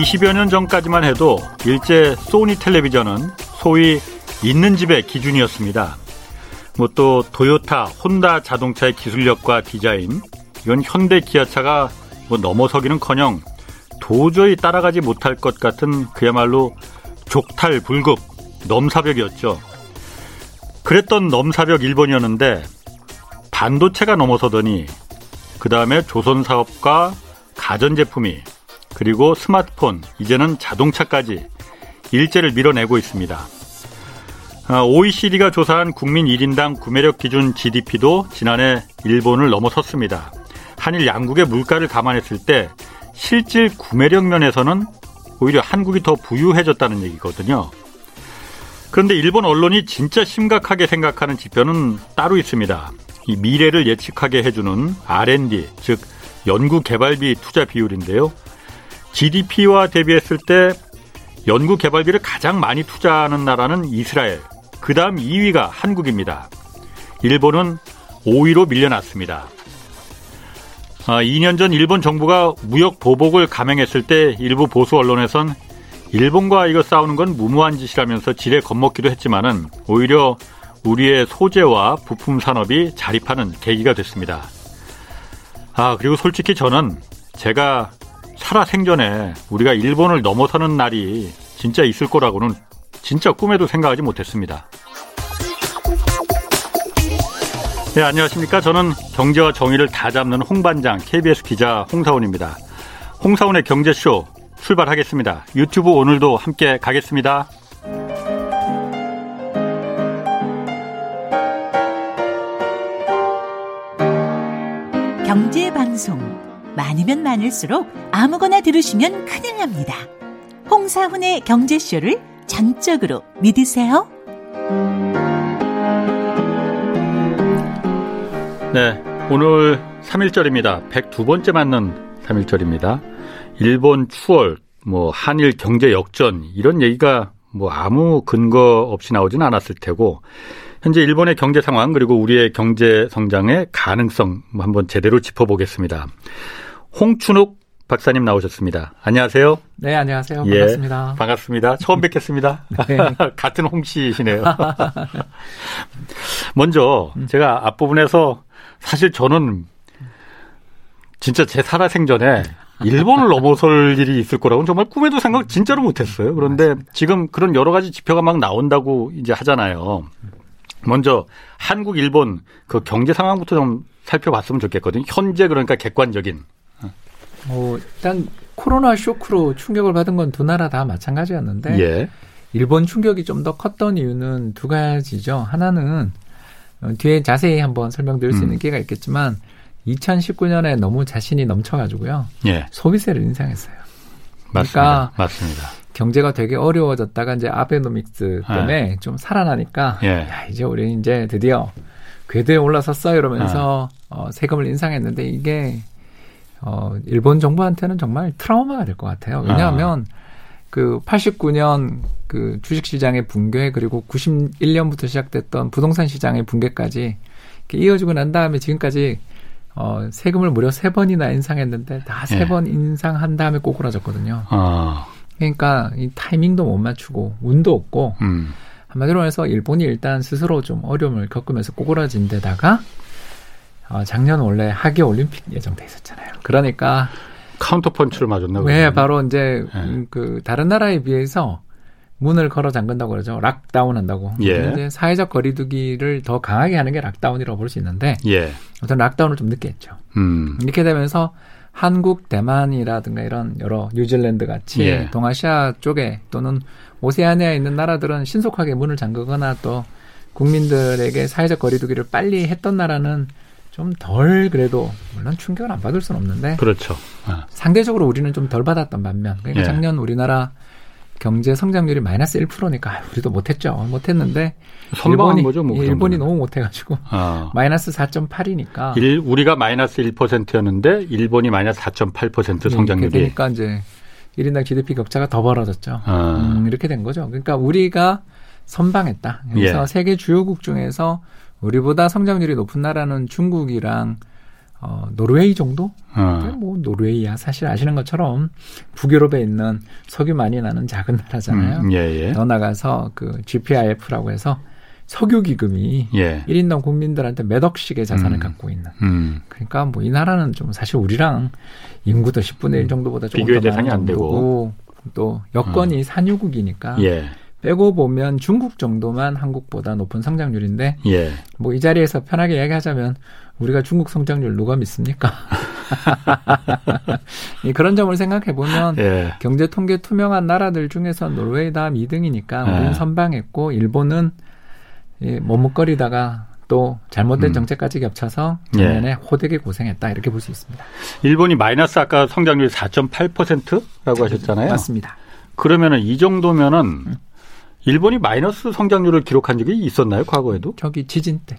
한 20여 년 전까지만 해도 일제 소니 텔레비전은 소위 있는 집의 기준이었습니다. 뭐 또 도요타, 혼다 자동차의 기술력과 디자인, 이건 현대 기아차가 뭐 넘어서기는커녕 도저히 따라가지 못할 것 같은 그야말로 족탈불급 넘사벽이었죠. 그랬던 넘사벽 일본이었는데 반도체가 넘어서더니 그 다음에 조선 사업과 가전제품이 그리고 스마트폰 이제는 자동차까지 일제를 밀어내고 있습니다. OECD가 아, 조사한 국민 1인당 구매력 기준 GDP도 지난해 일본을 넘어섰습니다. 한일 양국의 물가를 감안했을 때 실질 구매력 면에서는 오히려 한국이 더 부유해졌다는 얘기거든요. 그런데 일본 언론이 진짜 심각하게 생각하는 지표는 따로 있습니다. 이 미래를 예측하게 해주는 R&D, 즉 연구 개발비 투자 비율인데요. GDP와 대비했을 때 연구 개발비를 가장 많이 투자하는 나라는 이스라엘, 그 다음 2위가 한국입니다. 일본은 5위로 밀려났습니다. 아, 2년 전 일본 정부가 무역 보복을 감행했을 때 일부 보수 언론에선 일본과 이거 싸우는 건 무모한 짓이라면서 지레 겁먹기도 했지만은 오히려 우리의 소재와 부품 산업이 자립하는 계기가 됐습니다. 아, 그리고 솔직히 저는 제가 살아 생전에 우리가 일본을 넘어서는 날이 진짜 있을 거라고는 진짜 꿈에도 생각하지 못했습니다. 네, 안녕하십니까. 저는 경제와 정의를 다 잡는 홍반장 KBS 기자 홍사원입니다. 홍사원의 경제쇼 출발하겠습니다. 유튜브 오늘도 함께 가겠습니다. 경제 방송 많으면 많을수록 아무거나 들으시면 큰일 납니다. 홍사훈의 경제쇼를 전적으로 믿으세요. 네, 오늘 3일절입니다. 102번째 맞는 3일절입니다. 일본 추월, 뭐 한일 경제 역전 이런 얘기가 뭐 아무 근거 없이 나오진 않았을 테고 현재 일본의 경제 상황 그리고 우리의 경제 성장의 가능성 한번 제대로 짚어보겠습니다. 홍춘욱 박사님 나오셨습니다. 안녕하세요. 네, 안녕하세요. 예, 반갑습니다. 반갑습니다. 처음 뵙겠습니다. 네. 같은 홍 씨시네요. 먼저 제가 앞부분에서 사실 저는 진짜 제 살아생전에 일본을 넘어설 일이 있을 거라고는 정말 꿈에도 생각 진짜로 못했어요. 그런데 지금 그런 여러 가지 지표가 막 나온다고 이제 하잖아요. 먼저 한국, 일본 그 경제 상황부터 좀 살펴봤으면 좋겠거든요. 현재 그러니까 객관적인. 어, 일단 코로나 쇼크로 충격을 받은 건 두 나라 다 마찬가지였는데 예. 일본 충격이 좀 더 컸던 이유는 두 가지죠. 하나는 어, 뒤에 자세히 한번 설명드릴 수 있는 음. 기회가 있겠지만 2019년에 너무 자신이 넘쳐가지고요. 예. 소비세를 인상했어요. 맞습니다. 그러니까 맞습니다. 경제가 되게 어려워졌다가 이제 아베노믹스 때문에 예. 좀 살아나니까 예. 야 이제 우리 이제 드디어 궤도에 올라섰어 이러면서 예. 어, 세금을 인상했는데 이게 어, 일본 정부한테는 정말 트라우마가 될 것 같아요. 왜냐하면 아. 그 89년 그 주식 시장의 붕괴 그리고 91년부터 시작됐던 부동산 시장의 붕괴까지 이어지고 난 다음에 지금까지 어, 세금을 무려 세 번이나 인상했는데 다 세번 예. 인상한 다음에 꼬꾸라졌거든요. 아. 그러니까 이 타이밍도 못 맞추고 운도 없고 음. 한마디로 해서 일본이 일단 스스로 좀 어려움을 겪으면서 꼬꾸라진 데다가 어, 작년 원래 하계 올림픽 예정돼 있었잖아요. 그러니까 카운터 펀치를 맞았나 왜 네, 바로 이제 예. 그 다른 나라에 비해서 문을 걸어 잠근다고 그러죠. lockdown 한다고. 예. 이제 사회적 거리두기를 더 강하게 하는 게 lockdown이라고 볼 수 있는데 예. 어떤 lockdown을 좀 늦게 했죠. 음. 이렇게 되면서 한국, 대만이라든가 이런 여러 뉴질랜드 같이 예. 동아시아 쪽에 또는 오세아니아에 있는 나라들은 신속하게 문을 잠그거나 또 국민들에게 사회적 거리두기를 빨리 했던 나라는 좀 덜 그래도 물론 충격을 안 받을 수는 없는데 그렇죠. 아. 상대적으로 우리는 좀 덜 받았던 반면 그러니까 예. 작년 우리나라 경제 성장률이 마이너스 1%니까 아, 우리도 못했죠. 못했는데 일본이 거죠, 뭐 일본이 너무 못해가지고 아. 마이너스 4.8이니까 일, 우리가 마이너스 1%였는데 일본이 마이너스 4.8% 성장률이 그러니까 이제 1인당 GDP 격차가 더 벌어졌죠. 아. 음, 이렇게 된 거죠. 그러니까 우리가 선방했다. 그래서 예. 세계 주요국 중에서 우리보다 성장률이 높은 나라는 중국이랑 어, 노르웨이 정도? 어. 뭐 노르웨이야 사실 아시는 것처럼 북유럽에 있는 석유 많이 나는 작은 나라잖아요. 음, 예, 예. 더 나가서 그 GPIF라고 해서 석유 기금이 예. 1인당 국민들한테 몇 억씩의 자산을 음. 갖고 있는. 음. 그러니까 뭐 이 나라는 좀 사실 우리랑 인구도 10분의 1 정도보다 조금 비교의 대상이 안 되고 또 여건이 어. 산유국이니까 예. 빼고 보면 중국 정도만 한국보다 높은 성장률인데 예. 뭐 이 자리에서 편하게 이야기하자면 우리가 중국 성장률 누가 믿습니까? 그런 점을 생각해 보면 예. 경제 통계 투명한 나라들 중에서 노르웨이 다음 2등이니까 우리는 예. 선방했고 일본은 머뭇거리다가 또 잘못된 음. 정책까지 겹쳐서 작년에 예. 호되게 고생했다 이렇게 볼 수 있습니다. 일본이 마이너스 아까 성장률 4.8%라고 하셨잖아요. 맞습니다. 그러면은 이 정도면은 음. 일본이 마이너스 성장률을 기록한 적이 있었나요? 과거에도? 저기 지진 때.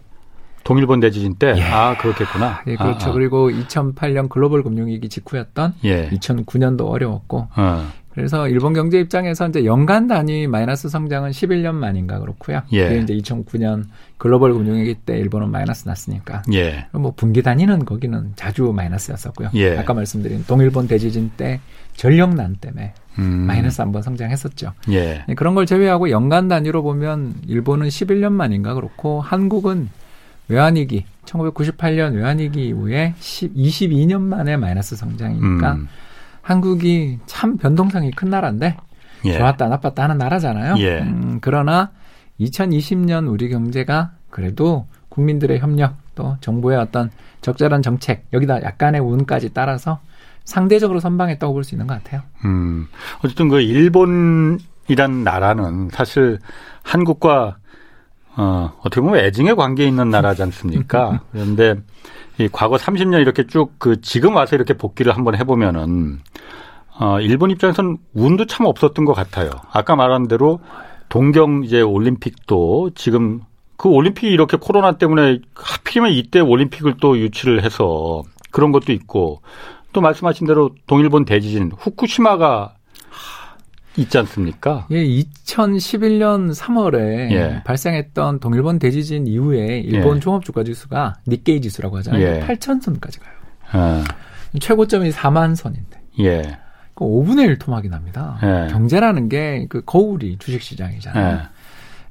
동일본 대지진 때? 예. 아, 그렇겠구나. 예, 그렇죠. 아, 아. 그리고 2008년 글로벌 금융위기 직후였던 예. 2009년도 어려웠고. 어. 그래서 일본 경제 입장에서 이제 연간 단위 마이너스 성장은 11년 만인가 그렇고요. 예. 그게 이제 2009년 글로벌 금융위기 때 일본은 마이너스 났으니까. 예. 뭐 분기 단위는 거기는 자주 마이너스였었고요. 예. 아까 말씀드린 동일본 대지진 때 전력난 때문에 음. 마이너스 한 번 성장했었죠. 예. 네, 그런 걸 제외하고 연간 단위로 보면 일본은 11년 만인가 그렇고 한국은 외환위기 1998년 외환위기 이후에 10, 22년 만에 마이너스 성장이니까 음. 한국이 참 변동성이 큰 나라인데 예. 좋았다 나빴다 하는 나라잖아요. 예. 음, 그러나 2020년 우리 경제가 그래도 국민들의 협력 또 정부의 어떤 적절한 정책 여기다 약간의 운까지 따라서 상대적으로 선방했다고 볼 수 있는 것 같아요. 음, 어쨌든 그 일본이란 나라는 사실 한국과 어, 어떻게 보면 애증의 관계에 있는 나라지 않습니까? 그런데 이 과거 30년 이렇게 쭉 그 지금 와서 이렇게 복귀를 한번 해보면은 어, 일본 입장에서는 운도 참 없었던 것 같아요. 아까 말한 대로 동경 이제 올림픽도 지금 그 올림픽이 이렇게 코로나 때문에 하필이면 이때 올림픽을 또 유치를 해서 그런 것도 있고 또 말씀하신 대로 동일본 대지진 후쿠시마가 있지 않습니까? 예, 2011년 3월에 예. 발생했던 동일본 대지진 이후에 일본 예. 종합주가 지수가 니케이 지수라고 하잖아요. 예. 8천 선까지 가요. 아. 최고점이 4만 선인데. 예. 그 5분의 1 토막이 납니다. 예. 경제라는 게 그 거울이 주식시장이잖아요.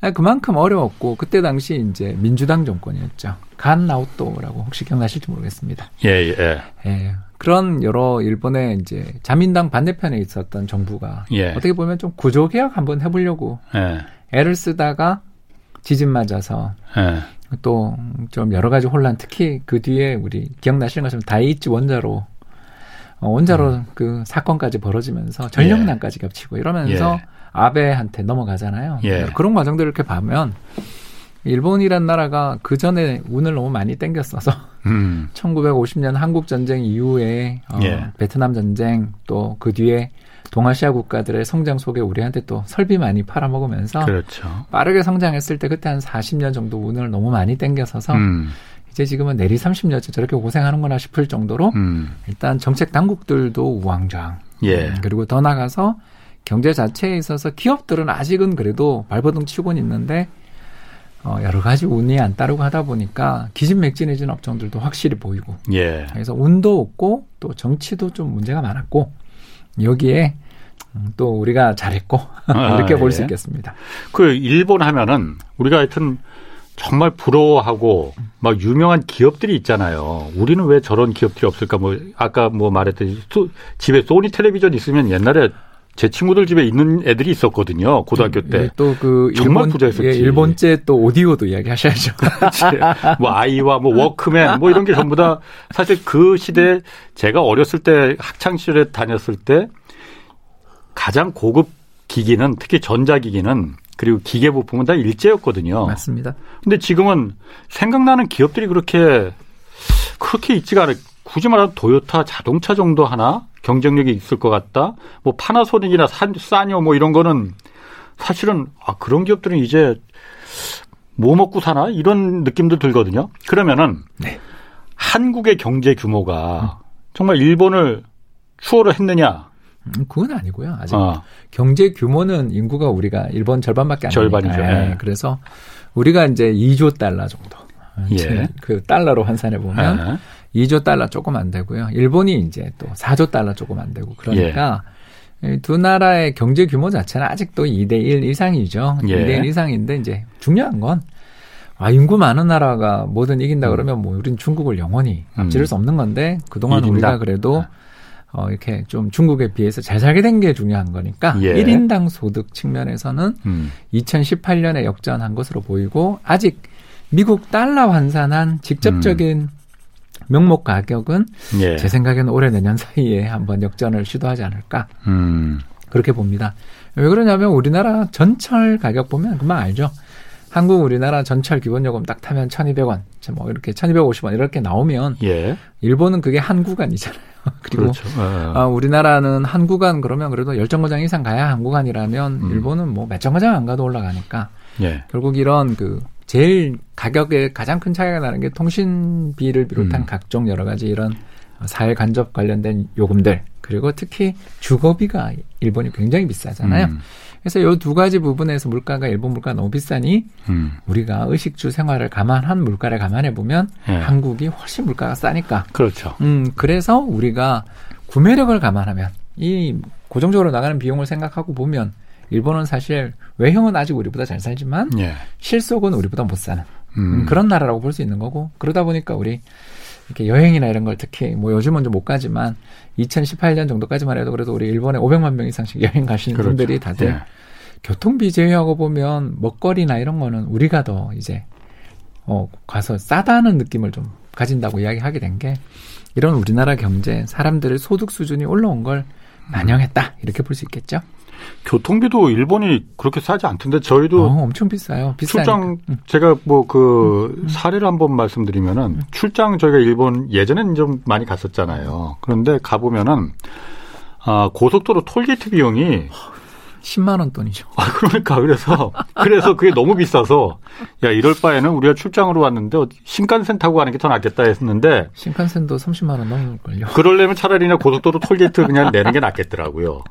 예. 아, 그만큼 어려웠고 그때 당시 이제 민주당 정권이었죠. 간 나우토라고 혹시 기억나실지 모르겠습니다. 예, 예. 예. 그런 여러 일본의 이제 자민당 반대편에 있었던 정부가 예. 어떻게 보면 좀 구조 개혁 한번 해보려고 예. 애를 쓰다가 지진 맞아서 예. 또좀 여러 가지 혼란 특히 그 뒤에 우리 기억나시는 것처럼 다이이치 원자로 어, 원자로 음. 그 사건까지 벌어지면서 전력난까지 예. 겹치고 이러면서 예. 아베한테 넘어가잖아요. 예. 그런 과정들을 이렇게 보면 일본이란 나라가 그 전에 운을 너무 많이 땡겼어서 음. 1950년 한국 전쟁 이후에 어, 예. 베트남 전쟁 또 그 뒤에 동아시아 국가들의 성장 속에 우리한테 또 설비 많이 팔아먹으면서 그렇죠. 빠르게 성장했을 때 그때 한 40년 정도 운을 너무 많이 땡겨서서 음. 이제 지금은 내리 30년째 저렇게 고생하는구나 싶을 정도로 음. 일단 정책 당국들도 우왕좌왕 예. 음, 그리고 더 나가서 경제 자체에 있어서 기업들은 아직은 그래도 발버둥 치고는 있는데 어, 여러 가지 운이 안 따르고 하다 보니까 기진맥진해진 업종들도 확실히 보이고. 예. 그래서 운도 없고 또 정치도 좀 문제가 많았고 여기에 음, 또 우리가 잘했고 아, 이렇게 아, 볼수 예. 있겠습니다. 그 일본 하면은 우리가 하여튼 정말 부러워하고 막 유명한 기업들이 있잖아요. 우리는 왜 저런 기업들이 없을까? 뭐 아까 뭐 말했듯이 집에 소니 텔레비전 있으면 옛날에 제 친구들 집에 있는 애들이 있었거든요. 고등학교 때. 예, 또그 정말 일본, 부자였었지. 예, 일본제 또 오디오도 이야기하셔야죠. 뭐 아이와 뭐 워크맨 뭐 이런 게 전부 다 사실 그 시대 제가 어렸을 때 학창 시절에 다녔을 때 가장 고급 기기는 특히 전자기기는 그리고 기계 부품은 다 일제였거든요. 맞습니다. 근데 지금은 생각나는 기업들이 그렇게 그렇게 있지가 않아요. 굳이 말하면 도요타 자동차 정도 하나 경쟁력이 있을 것 같다. 뭐 파나소닉이나 사뇨 뭐 이런 거는 사실은 아 그런 기업들은 이제 뭐 먹고 사나 이런 느낌도 들거든요. 그러면은 네. 한국의 경제 규모가 음. 정말 일본을 추월을 했느냐? 음, 그건 아니고요. 아직 어. 경제 규모는 인구가 우리가 일본 절반밖에 안 절반이죠. 예. 그래서 우리가 이제 2조 달러 정도. 예. 그 달러로 환산해 보면 예. 2조 달러 조금 안 되고요. 일본이 이제 또 4조 달러 조금 안 되고 그러니까 예. 두 나라의 경제 규모 자체는 아직도 2대 1 이상이죠. 예. 2대 1 이상인데 이제 중요한 건 아, 인구 많은 나라가 뭐든 이긴다 음. 그러면 뭐 우린 중국을 영원히 앞지를 음. 수 없는 건데 그동안 우리가 그래도 아. 어, 이렇게 좀 중국에 비해서 잘 살게 된 게 중요한 거니까 예. 1인당 소득 측면에서는 음. 2018년에 역전한 것으로 보이고 아직 미국 달러 환산한 직접적인 음. 명목 가격은 예. 제 생각에는 올해 내년 사이에 한번 역전을 시도하지 않을까 음. 그렇게 봅니다. 왜 그러냐면 우리나라 전철 가격 보면 금방 알죠. 한국 우리나라 전철 기본 요금 딱 타면 1,200원, 뭐 이렇게 1,250원 이렇게 나오면 예. 일본은 그게 한 구간이잖아요. 그리고 그렇죠. 예. 아, 우리나라는 한 구간 그러면 그래도 열정거장 이상 가야 한 구간이라면 음. 일본은 뭐 몇 정거장 안 가도 올라가니까 예. 결국 이런 그 제일 가격에 가장 큰 차이가 나는 게 통신비를 비롯한 음. 각종 여러 가지 이런 사회 간접 관련된 요금들 그리고 특히 주거비가 일본이 굉장히 비싸잖아요. 음. 그래서 이두 가지 부분에서 물가가 일본 물가 너무 비싸니 음. 우리가 의식주 생활을 감안한 물가를 감안해 보면 예. 한국이 훨씬 물가가 싸니까. 그렇죠. 음 그래서 우리가 구매력을 감안하면 이 고정적으로 나가는 비용을 생각하고 보면 일본은 사실 외형은 아직 우리보다 잘 살지만 예. 실속은 우리보다 못 사는 음. 그런 나라라고 볼 수 있는 거고 그러다 보니까 우리 이렇게 여행이나 이런 걸 특히 뭐 요즘은 좀 못 가지만 2018년 정도까지만 해도 그래도 우리 일본에 500만 명 이상씩 여행 가시는 그렇죠. 분들이 다들 예. 교통비 제외하고 보면 먹거리나 이런 거는 우리가 더 이제 어 가서 싸다는 느낌을 좀 가진다고 이야기하게 된 게 이런 우리나라 경제 사람들의 소득 수준이 올라온 걸 반영했다 이렇게 볼 수 있겠죠. 교통비도 일본이 그렇게 싸지 않던데 저희도 어, 엄청 비싸요. 비싸니까. 출장 제가 뭐그 음, 음. 사례를 한번 말씀드리면은 음. 출장 저희가 일본 예전에는 좀 많이 갔었잖아요. 그런데 가 보면은 아, 고속도로 톨게이트 비용이 10만 원 돈이죠. 아, 그러니까 그래서 그래서 그게 너무 비싸서 야 이럴 바에는 우리가 출장으로 왔는데 신칸센 타고 가는 게 더 낫겠다 했는데 신칸센도 30만 원 넘을 걸요. 그러려면 차라리 그냥 고속도로 톨게이트 그냥 내는 게 낫겠더라고요.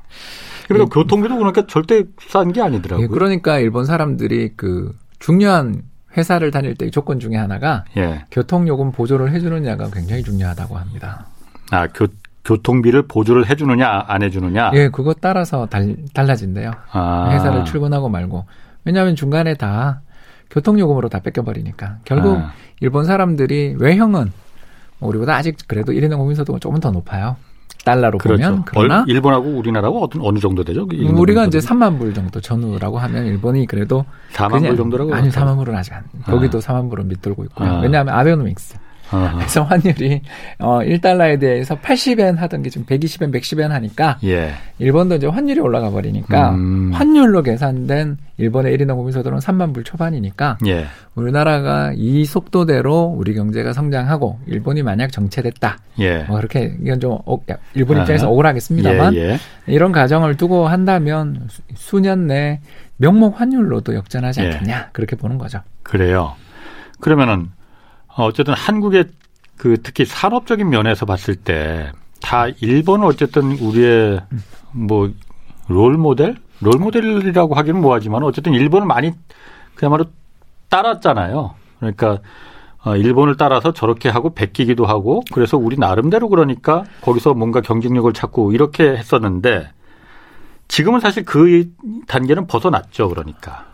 그리고 예. 교통비도 그러니까 절대 싼 게 아니더라고요. 예, 그러니까 일본 사람들이 그 중요한 회사를 다닐 때 조건 중에 하나가 예. 교통요금 보조를 해주느냐가 굉장히 중요하다고 합니다. 아, 교, 교통비를 보조를 해주느냐 안 해주느냐? 예, 그거 따라서 달, 달라진대요. 아. 회사를 출근하고 말고. 왜냐하면 중간에 다 교통요금으로 다 뺏겨버리니까. 결국 아. 일본 사람들이 외형은 뭐 우리보다 아직 그래도 1인당 국민소득은 조금 더 높아요. 달러로 그렇죠. 보면 그러나 일본하고 우리나라고 어떤 어느 정도 되죠? 우리가 이제 3만 불 정도 전후라고 하면 일본이 그래도 4만 불 정도라고 아니 4만 불은 아직 안. 거기도 아. 4만 불은 밑돌고 있고요. 아. 왜냐하면 아베노믹스 아하. 그래서 환율이 어 1달러에 대해서 80엔 하던 게 지금 120엔, 110엔 하니까 예. 일본도 이제 환율이 올라가 버리니까 음. 환율로 계산된 일본의 1인당 국민소득은 3만 불 초반이니까 예. 우리나라가 이 속도대로 우리 경제가 성장하고 일본이 만약 정체됐다. 예. 뭐 그렇게 이건 좀 일본 입장에서 아. 억울하겠습니다만 예, 예. 이런 가정을 두고 한다면 수년 내 명목 환율로도 역전하지 예. 않겠냐 그렇게 보는 거죠. 그래요. 그러면은 어, 어쨌든 한국의 그 특히 산업적인 면에서 봤을 때 다 일본은 어쨌든 우리의 뭐 롤 모델? 롤 모델이라고 하기는 뭐하지만 어쨌든 일본을 많이 그야말로 따랐잖아요. 그러니까 어, 일본을 따라서 저렇게 하고 베끼기도 하고 그래서 우리 나름대로 그러니까 거기서 뭔가 경쟁력을 찾고 이렇게 했었는데 지금은 사실 그 단계는 벗어났죠. 그러니까.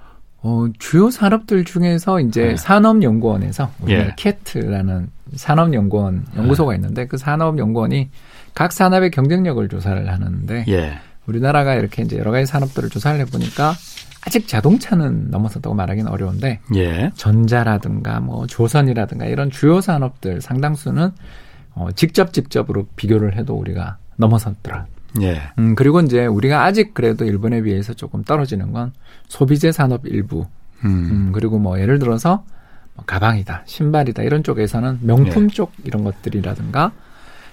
어, 주요 산업들 중에서 이제 네. 산업연구원에서 우리나라 예. 캐트라는 산업연구원 연구소가 네. 있는데 그 산업연구원이 각 산업의 경쟁력을 조사를 하는데 예. 우리나라가 이렇게 이제 여러 가지 산업들을 조사를 해보니까 아직 자동차는 넘어섰다고 말하기는 어려운데 예. 전자라든가 뭐 조선이라든가 이런 주요 산업들 상당수는 어, 직접 직접으로 비교를 해도 우리가 넘어섰더라. 예. 음, 그리고 이제 우리가 아직 그래도 일본에 비해서 조금 떨어지는 건 소비재 산업 일부. 음. 음 그리고 뭐 예를 들어서 뭐 가방이다, 신발이다 이런 쪽에서는 명품 예. 쪽 이런 것들이라든가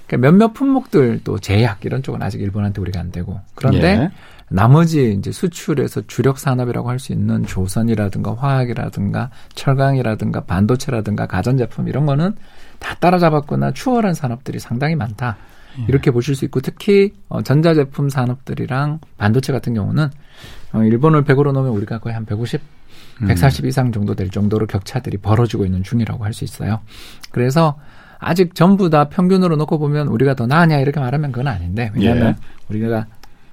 그러니까 몇몇 품목들 또 제약 이런 쪽은 아직 일본한테 우리가 안 되고 그런데 예. 나머지 이제 수출에서 주력 산업이라고 할 수 있는 조선이라든가 화학이라든가 철강이라든가 반도체라든가 가전제품 이런 거는 다 따라잡았거나 추월한 산업들이 상당히 많다. 예. 이렇게 보실 수 있고 특히 어, 전자제품 산업들이랑 반도체 같은 경우는 어, 일본을 100으로 넣으면 우리가 거의 한 150, 140 음. 이상 정도 될 정도로 격차들이 벌어지고 있는 중이라고 할 수 있어요. 그래서 아직 전부 다 평균으로 놓고 보면 우리가 더 나으냐 이렇게 말하면 그건 아닌데 왜냐하면 예. 우리가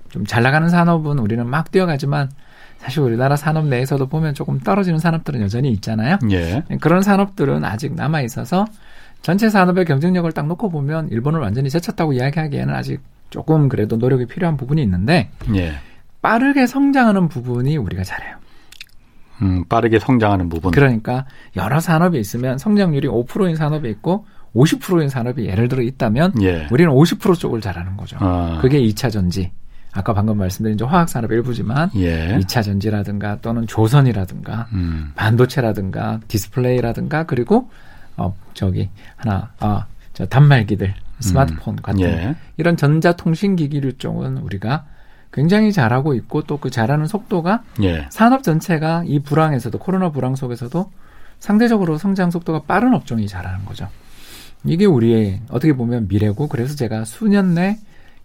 좀 잘 나가는 산업은 우리는 막 뛰어가지만 사실 우리나라 산업 내에서도 보면 조금 떨어지는 산업들은 여전히 있잖아요. 예. 그런 산업들은 아직 남아 있어서 전체 산업의 경쟁력을 딱 놓고 보면 일본을 완전히 제쳤다고 이야기하기에는 아직 조금 그래도 노력이 필요한 부분이 있는데 예. 빠르게 성장하는 부분이 우리가 잘해요. 음, 빠르게 성장하는 부분. 그러니까 여러 산업이 있으면 성장률이 5%인 산업이 있고 50%인 산업이 예를 들어 있다면 예. 우리는 50% 쪽을 잘하는 거죠. 아. 그게 2차 전지. 아까 방금 말씀드린 이제 화학 산업 일부지만 예. 2차 전지라든가 또는 조선이라든가 음. 반도체라든가 디스플레이라든가 그리고 어 저기 하나 아 저 단말기들 스마트폰 음. 같은 예. 이런 전자통신기기류 쪽은 우리가 굉장히 잘하고 있고 또 그 잘하는 속도가 예. 산업 전체가 이 불황에서도 코로나 불황 속에서도 상대적으로 성장 속도가 빠른 업종이 잘하는 거죠. 이게 우리의 어떻게 보면 미래고 그래서 제가 수년 내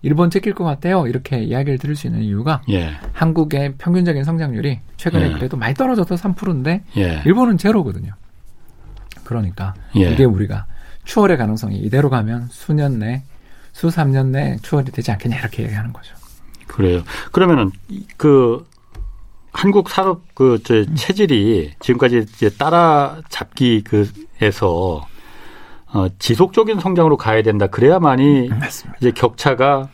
일본 찍힐 것 같아요. 이렇게 이야기를 들을 수 있는 이유가 예. 한국의 평균적인 성장률이 최근에 예. 그래도 많이 떨어져서 3%인데 예. 일본은 제로거든요. 그러니까 예. 이게 우리가 추월의 가능성이 이대로 가면 수년 내, 수삼 년 내 추월이 되지 않겠냐 이렇게 얘기하는 거죠. 그래요. 그러면은 그 한국 산업 그저 음. 체질이 지금까지 이제 따라잡기 그에서 어 지속적인 성장으로 가야 된다. 그래야만이 음, 맞습니다. 이제 격차가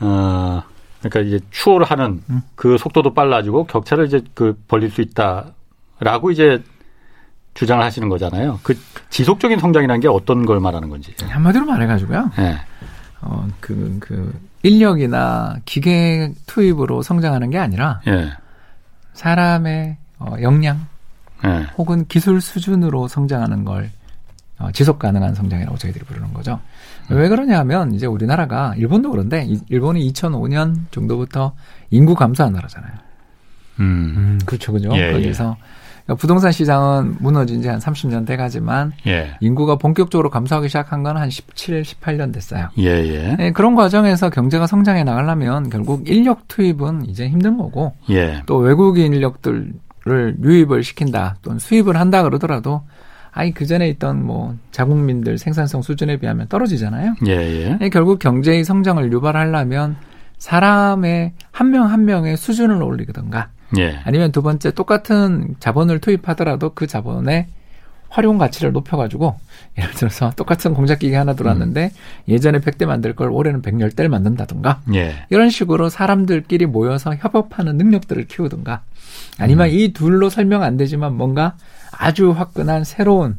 어 그러니까 이제 추월하는 음. 그 속도도 빨라지고 격차를 이제 그 벌릴 수 있다라고 이제 주장을 하시는 거잖아요. 그 지속적인 성장이라는 게 어떤 걸 말하는 건지. 한마디로 말해가지고요. 네. 어, 그, 그, 인력이나 기계 투입으로 성장하는 게 아니라, 예. 사람의 어, 역량, 예. 혹은 기술 수준으로 성장하는 걸 어, 지속 가능한 성장이라고 저희들이 부르는 거죠. 음. 왜 그러냐 하면, 이제 우리나라가, 일본도 그런데, 일본이 2005년 정도부터 인구 감소한 나라잖아요. 음. 음 그렇죠, 그죠? 예, 거기서 예. 그러니까 부동산 시장은 무너진 지 한 30년 돼가지만 예. 인구가 본격적으로 감소하기 시작한 건 한 17, 18년 됐어요. 예, 예. 네, 그런 과정에서 경제가 성장해 나가려면 결국 인력 투입은 이제 힘든 거고 예. 또 외국인 인력들을 유입을 시킨다 또는 수입을 한다 그러더라도 아니 그 전에 있던 뭐 자국민들 생산성 수준에 비하면 떨어지잖아요. 예, 예. 네, 결국 경제의 성장을 유발하려면 사람의 한 명한 한 명의 수준을 올리든가 예. 아니면 두 번째 똑같은 자본을 투입하더라도 그 자본의 활용 가치를 높여가지고 예를 들어서 똑같은 공작기계 하나 들어왔는데 음. 예전에 100대 만들 걸 올해는 110대를 만든다든가 예. 이런 식으로 사람들끼리 모여서 협업하는 능력들을 키우든가 아니면 음. 이 둘로 설명 안 되지만 뭔가 아주 화끈한 새로운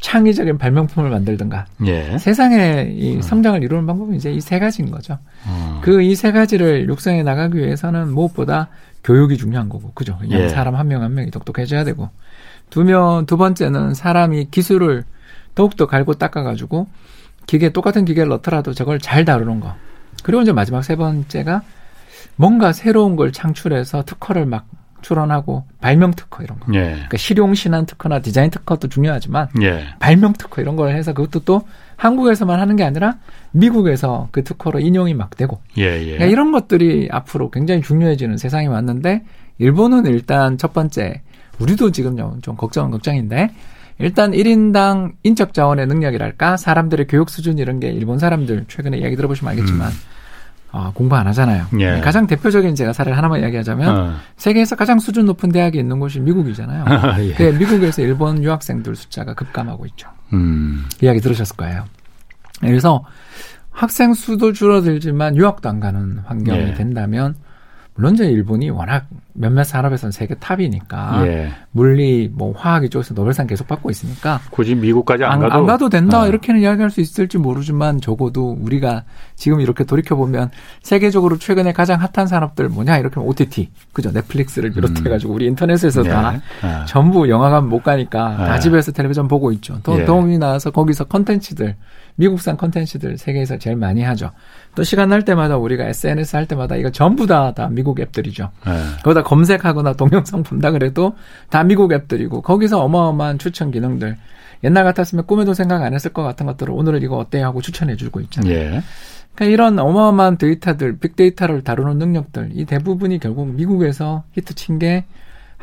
창의적인 발명품을 만들든가 예. 세상에 이 음. 성장을 이루는 방법은 이제 이 세 가지인 거죠. 음. 그이 세 가지를 육성해 나가기 위해서는 무엇보다 교육이 중요한 거고, 그죠? 예. 사람 한 명한 한 명이 똑똑해져야 되고, 두 명, 두 번째는 사람이 기술을 더욱더 갈고 닦아가지고, 기계, 똑같은 기계를 넣더라도 저걸 잘 다루는 거. 그리고 이제 마지막 세 번째가 뭔가 새로운 걸 창출해서 특허를 막 출원하고 발명 특허 이런 거. 예. 그러니까 실용 신한 특허나 디자인 특허도 중요하지만 예. 발명 특허 이런 걸 해서 그것도 또 한국에서만 하는 게 아니라 미국에서 그 특허로 인용이 막 되고 예, 예. 그러니까 이런 것들이 앞으로 굉장히 중요해지는 세상이 왔는데 일본은 일단 첫 번째 우리도 지금 좀 걱정은 걱정인데 일단 1인당 인적 자원의 능력이랄까 사람들의 교육 수준 이런 게 일본 사람들 최근에 이야기 들어보시면 알겠지만 음. 어, 공부 안 하잖아요. 예. 가장 대표적인 제가 사례를 하나만 이야기하자면 어. 세계에서 가장 수준 높은 대학이 있는 곳이 미국이잖아요. 예. 그 미국에서 일본 유학생들 숫자가 급감하고 있죠. 음. 이야기 들으셨을 거예요. 그래서 학생 수도 줄어들지만 유학도 안 가는 환경이 예. 된다면 물론 이제 일본이 워낙 몇몇 산업에서는 세계 탑이니까 예. 물리, 뭐 화학 이쪽에서 노벨상 계속 받고 있으니까 굳이 미국까지 안, 안 가도 안 가도 된다 어. 이렇게는 이야기할 수 있을지 모르지만 적어도 우리가 지금 이렇게 돌이켜 보면 세계적으로 최근에 가장 핫한 산업들 뭐냐 이렇게 OTT 그죠 넷플릭스를 비롯해 가지고 음. 우리 인터넷에서 네. 다 어. 전부 영화관 못 가니까 다 네. 집에서 텔레비전 보고 있죠. 또 예. 도움이 나와서 거기서 컨텐츠들 미국산 컨텐츠들 세계에서 제일 많이 하죠. 또 시간 날 때마다 우리가 SNS 할 때마다 이거 전부 다, 다 미국 앱들이죠. 네. 거기다 검색하거나 동영상 본다 그래도 다 미국 앱들이고 거기서 어마어마한 추천 기능들 옛날 같았으면 꿈에도 생각 안 했을 것 같은 것들을 오늘은 이거 어때요 하고 추천해 주고 있잖아요. 예. 그러니까 이런 어마어마한 데이터들, 빅데이터를 다루는 능력들 이 대부분이 결국 미국에서 히트 친 게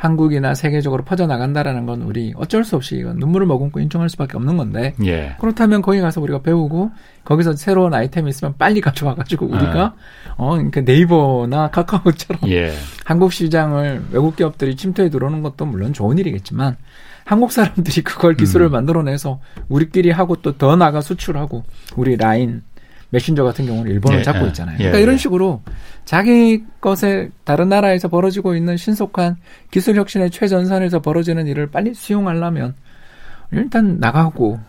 한국이나 세계적으로 퍼져나간다라는 건 우리 어쩔 수 없이 이건 눈물을 머금고 인정할 수밖에 없는 건데 예. 그렇다면 거기 가서 우리가 배우고 거기서 새로운 아이템이 있으면 빨리 가져와가지고 우리가 예. 어 그러니까 네이버나 카카오처럼 예. 한국 시장을 외국 기업들이 침투해 들어오는 것도 물론 좋은 일이겠지만 한국 사람들이 그걸 기술을 음. 만들어내서 우리끼리 하고 또 더 나가 수출하고 우리 라인 메신저 같은 경우는 일본을 예, 잡고 예. 있잖아요. 그러니까 예, 이런 예. 식으로 자기 것에 다른 나라에서 벌어지고 있는 신속한 기술 혁신의 최전선에서 벌어지는 일을 빨리 수용하려면 일단 나가고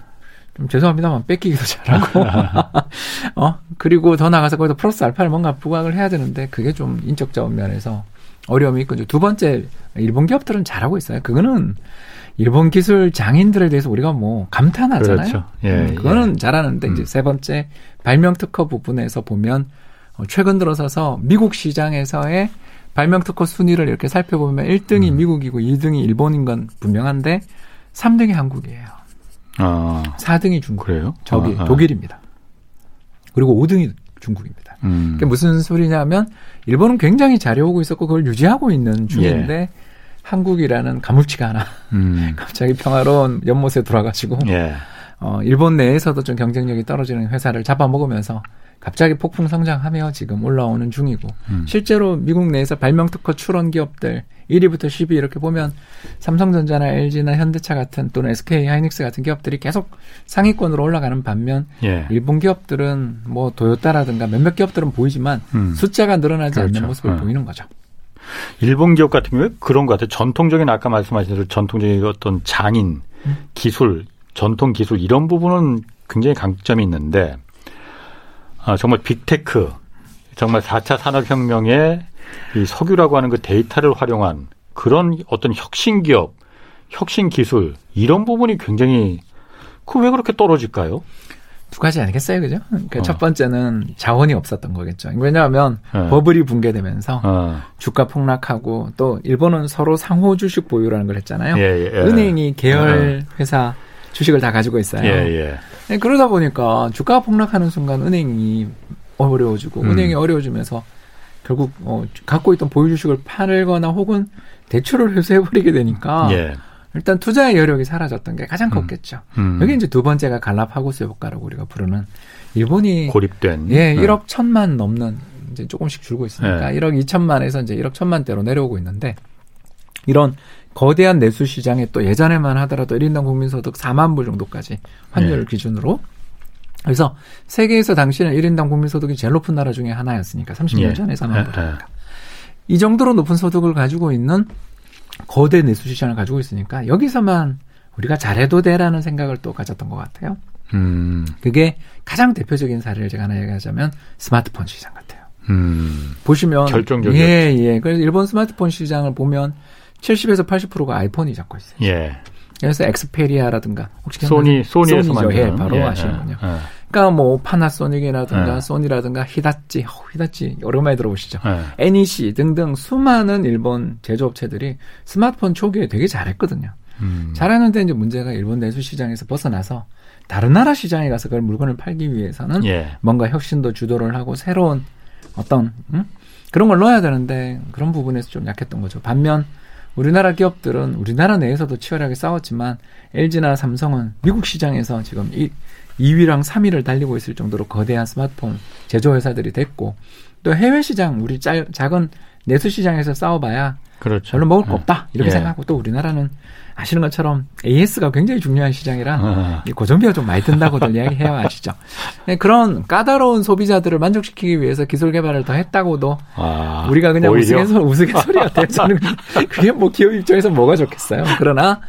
좀 죄송합니다만 뺏기기도 잘하고 어 그리고 더 나가서 거기다 플러스 알파를 뭔가 부각을 해야 되는데 그게 좀 인적 자원 면에서 어려움이 있고 두 번째 일본 기업들은 잘하고 있어요. 그거는 일본 기술 장인들에 대해서 우리가 뭐 감탄하잖아요. 그렇죠. 예, 음, 그거는 예. 잘하는데 음. 이제 세 번째 발명 특허 부분에서 보면 어, 최근 들어서서 미국 시장에서의 발명 특허 순위를 이렇게 살펴보면 1등이 음. 미국이고 2등이 일본인 건 분명한데 3등이 한국이에요. 아. 4등이 중국. 그래요? 저기 아, 아. 독일입니다. 그리고 5등이 중국입니다. 음. 그게 무슨 소리냐면 일본은 굉장히 잘해오고 있었고 그걸 유지하고 있는 중인데 예. 한국이라는 가물치가 하나 음. 갑자기 평화로운 연못에 돌아가지고 예. 어, 일본 내에서도 좀 경쟁력이 떨어지는 회사를 잡아먹으면서 갑자기 폭풍 성장하며 지금 올라오는 중이고 음. 실제로 미국 내에서 발명 특허 출원 기업들 1위부터 10위 이렇게 보면 삼성전자나 LG나 현대차 같은 또는 SK 하이닉스 같은 기업들이 계속 상위권으로 올라가는 반면 예. 일본 기업들은 뭐 도요타라든가 몇몇 기업들은 보이지만 음. 숫자가 늘어나지 그렇죠. 않는 모습을 음. 보이는 거죠. 일본 기업 같은 경우에 그런 것 같아요. 전통적인 아까 말씀하신 대로 전통적인 어떤 장인, 음. 기술, 전통 기술 이런 부분은 굉장히 강점이 있는데 아, 정말 빅테크, 정말 4차 산업혁명의 이 석유라고 하는 그 데이터를 활용한 그런 어떤 혁신 기업, 혁신 기술 이런 부분이 굉장히 그 왜 그렇게 떨어질까요? 두 가지 아니겠어요, 그죠? 그러니까 어. 첫 번째는 자원이 없었던 거겠죠. 왜냐하면 네. 버블이 붕괴되면서 어. 주가 폭락하고 또 일본은 서로 상호 주식 보유라는 걸 했잖아요. 예, 예. 은행이 계열 어. 회사 주식을 다 가지고 있어요. 예, 예. 네, 그러다 보니까 주가가 폭락하는 순간 은행이 어려워지고 음. 은행이 어려워지면서 결국 어, 갖고 있던 보유 주식을 팔거나 혹은 대출을 회수해버리게 되니까. 예. 일단 투자의 여력이 사라졌던 게 가장 음. 컸겠죠. 음. 여기 이제 두 번째가 갈라파고스 효과라고 우리가 부르는 일본이 고립된 예, 1억 네. 천만 넘는 이제 조금씩 줄고 있으니까 네. 1억 2천만에서 이제 1억 천만대로 내려오고 있는데 이런 거대한 내수 시장에 또 예전에만 하더라도 1인당 국민소득 4만 불 정도까지 환율 네. 기준으로 그래서 세계에서 당시는 1인당 국민소득이 제일 높은 나라 중에 하나였으니까 30년 예. 전에 4만 불이니까 이 정도로 높은 소득을 가지고 있는 거대 내수 시장을 가지고 있으니까 여기서만 우리가 잘해도 돼라는 생각을 또 가졌던 것 같아요. 음. 그게 가장 대표적인 사례를 제가 하나 얘기하자면 스마트폰 시장 같아요. 음. 보시면 결정적이 예, 예. 그래서 일본 스마트폰 시장을 보면 70에서 80%가 아이폰이 잡고 있어요. 예. 그래서 엑스페리아라든가 혹시 소니 소니에서 만든 예, 바로 예, 아시는군요. 예. 그러니까 뭐 파나소닉이라든가 네. 소니라든가 히다치, 어, 히다치 오랜만에 들어보시죠. 네. NEC 등등 수많은 일본 제조업체들이 스마트폰 초기에 되게 잘했거든요. 음. 잘하는데 이제 문제가 일본 내수 시장에서 벗어나서 다른 나라 시장에 가서 그걸 물건을 팔기 위해서는 예. 뭔가 혁신도 주도를 하고 새로운 어떤 음? 그런 걸 넣어야 되는데 그런 부분에서 좀 약했던 거죠. 반면 우리나라 기업들은 우리나라 내에서도 치열하게 싸웠지만 LG나 삼성은 미국 시장에서 지금 이 2위랑 3위를 달리고 있을 정도로 거대한 스마트폰 제조 회사들이 됐고 또 해외 시장 우리 짜, 작은 내수 시장에서 싸워봐야 그렇죠. 별로 먹을 거 네. 없다 이렇게 예. 생각하고 또 우리나라는 아시는 것처럼 AS가 굉장히 중요한 시장이라 어. 고정비가 좀 많이 든다고 들 이야기해요 아시죠? 네, 그런 까다로운 소비자들을 만족시키기 위해서 기술 개발을 더 했다고도 아, 우리가 그냥 우스갯소, 우스갯소리 같아요. 저는 그게 뭐 기업 입장에서 뭐가 좋겠어요. 그러나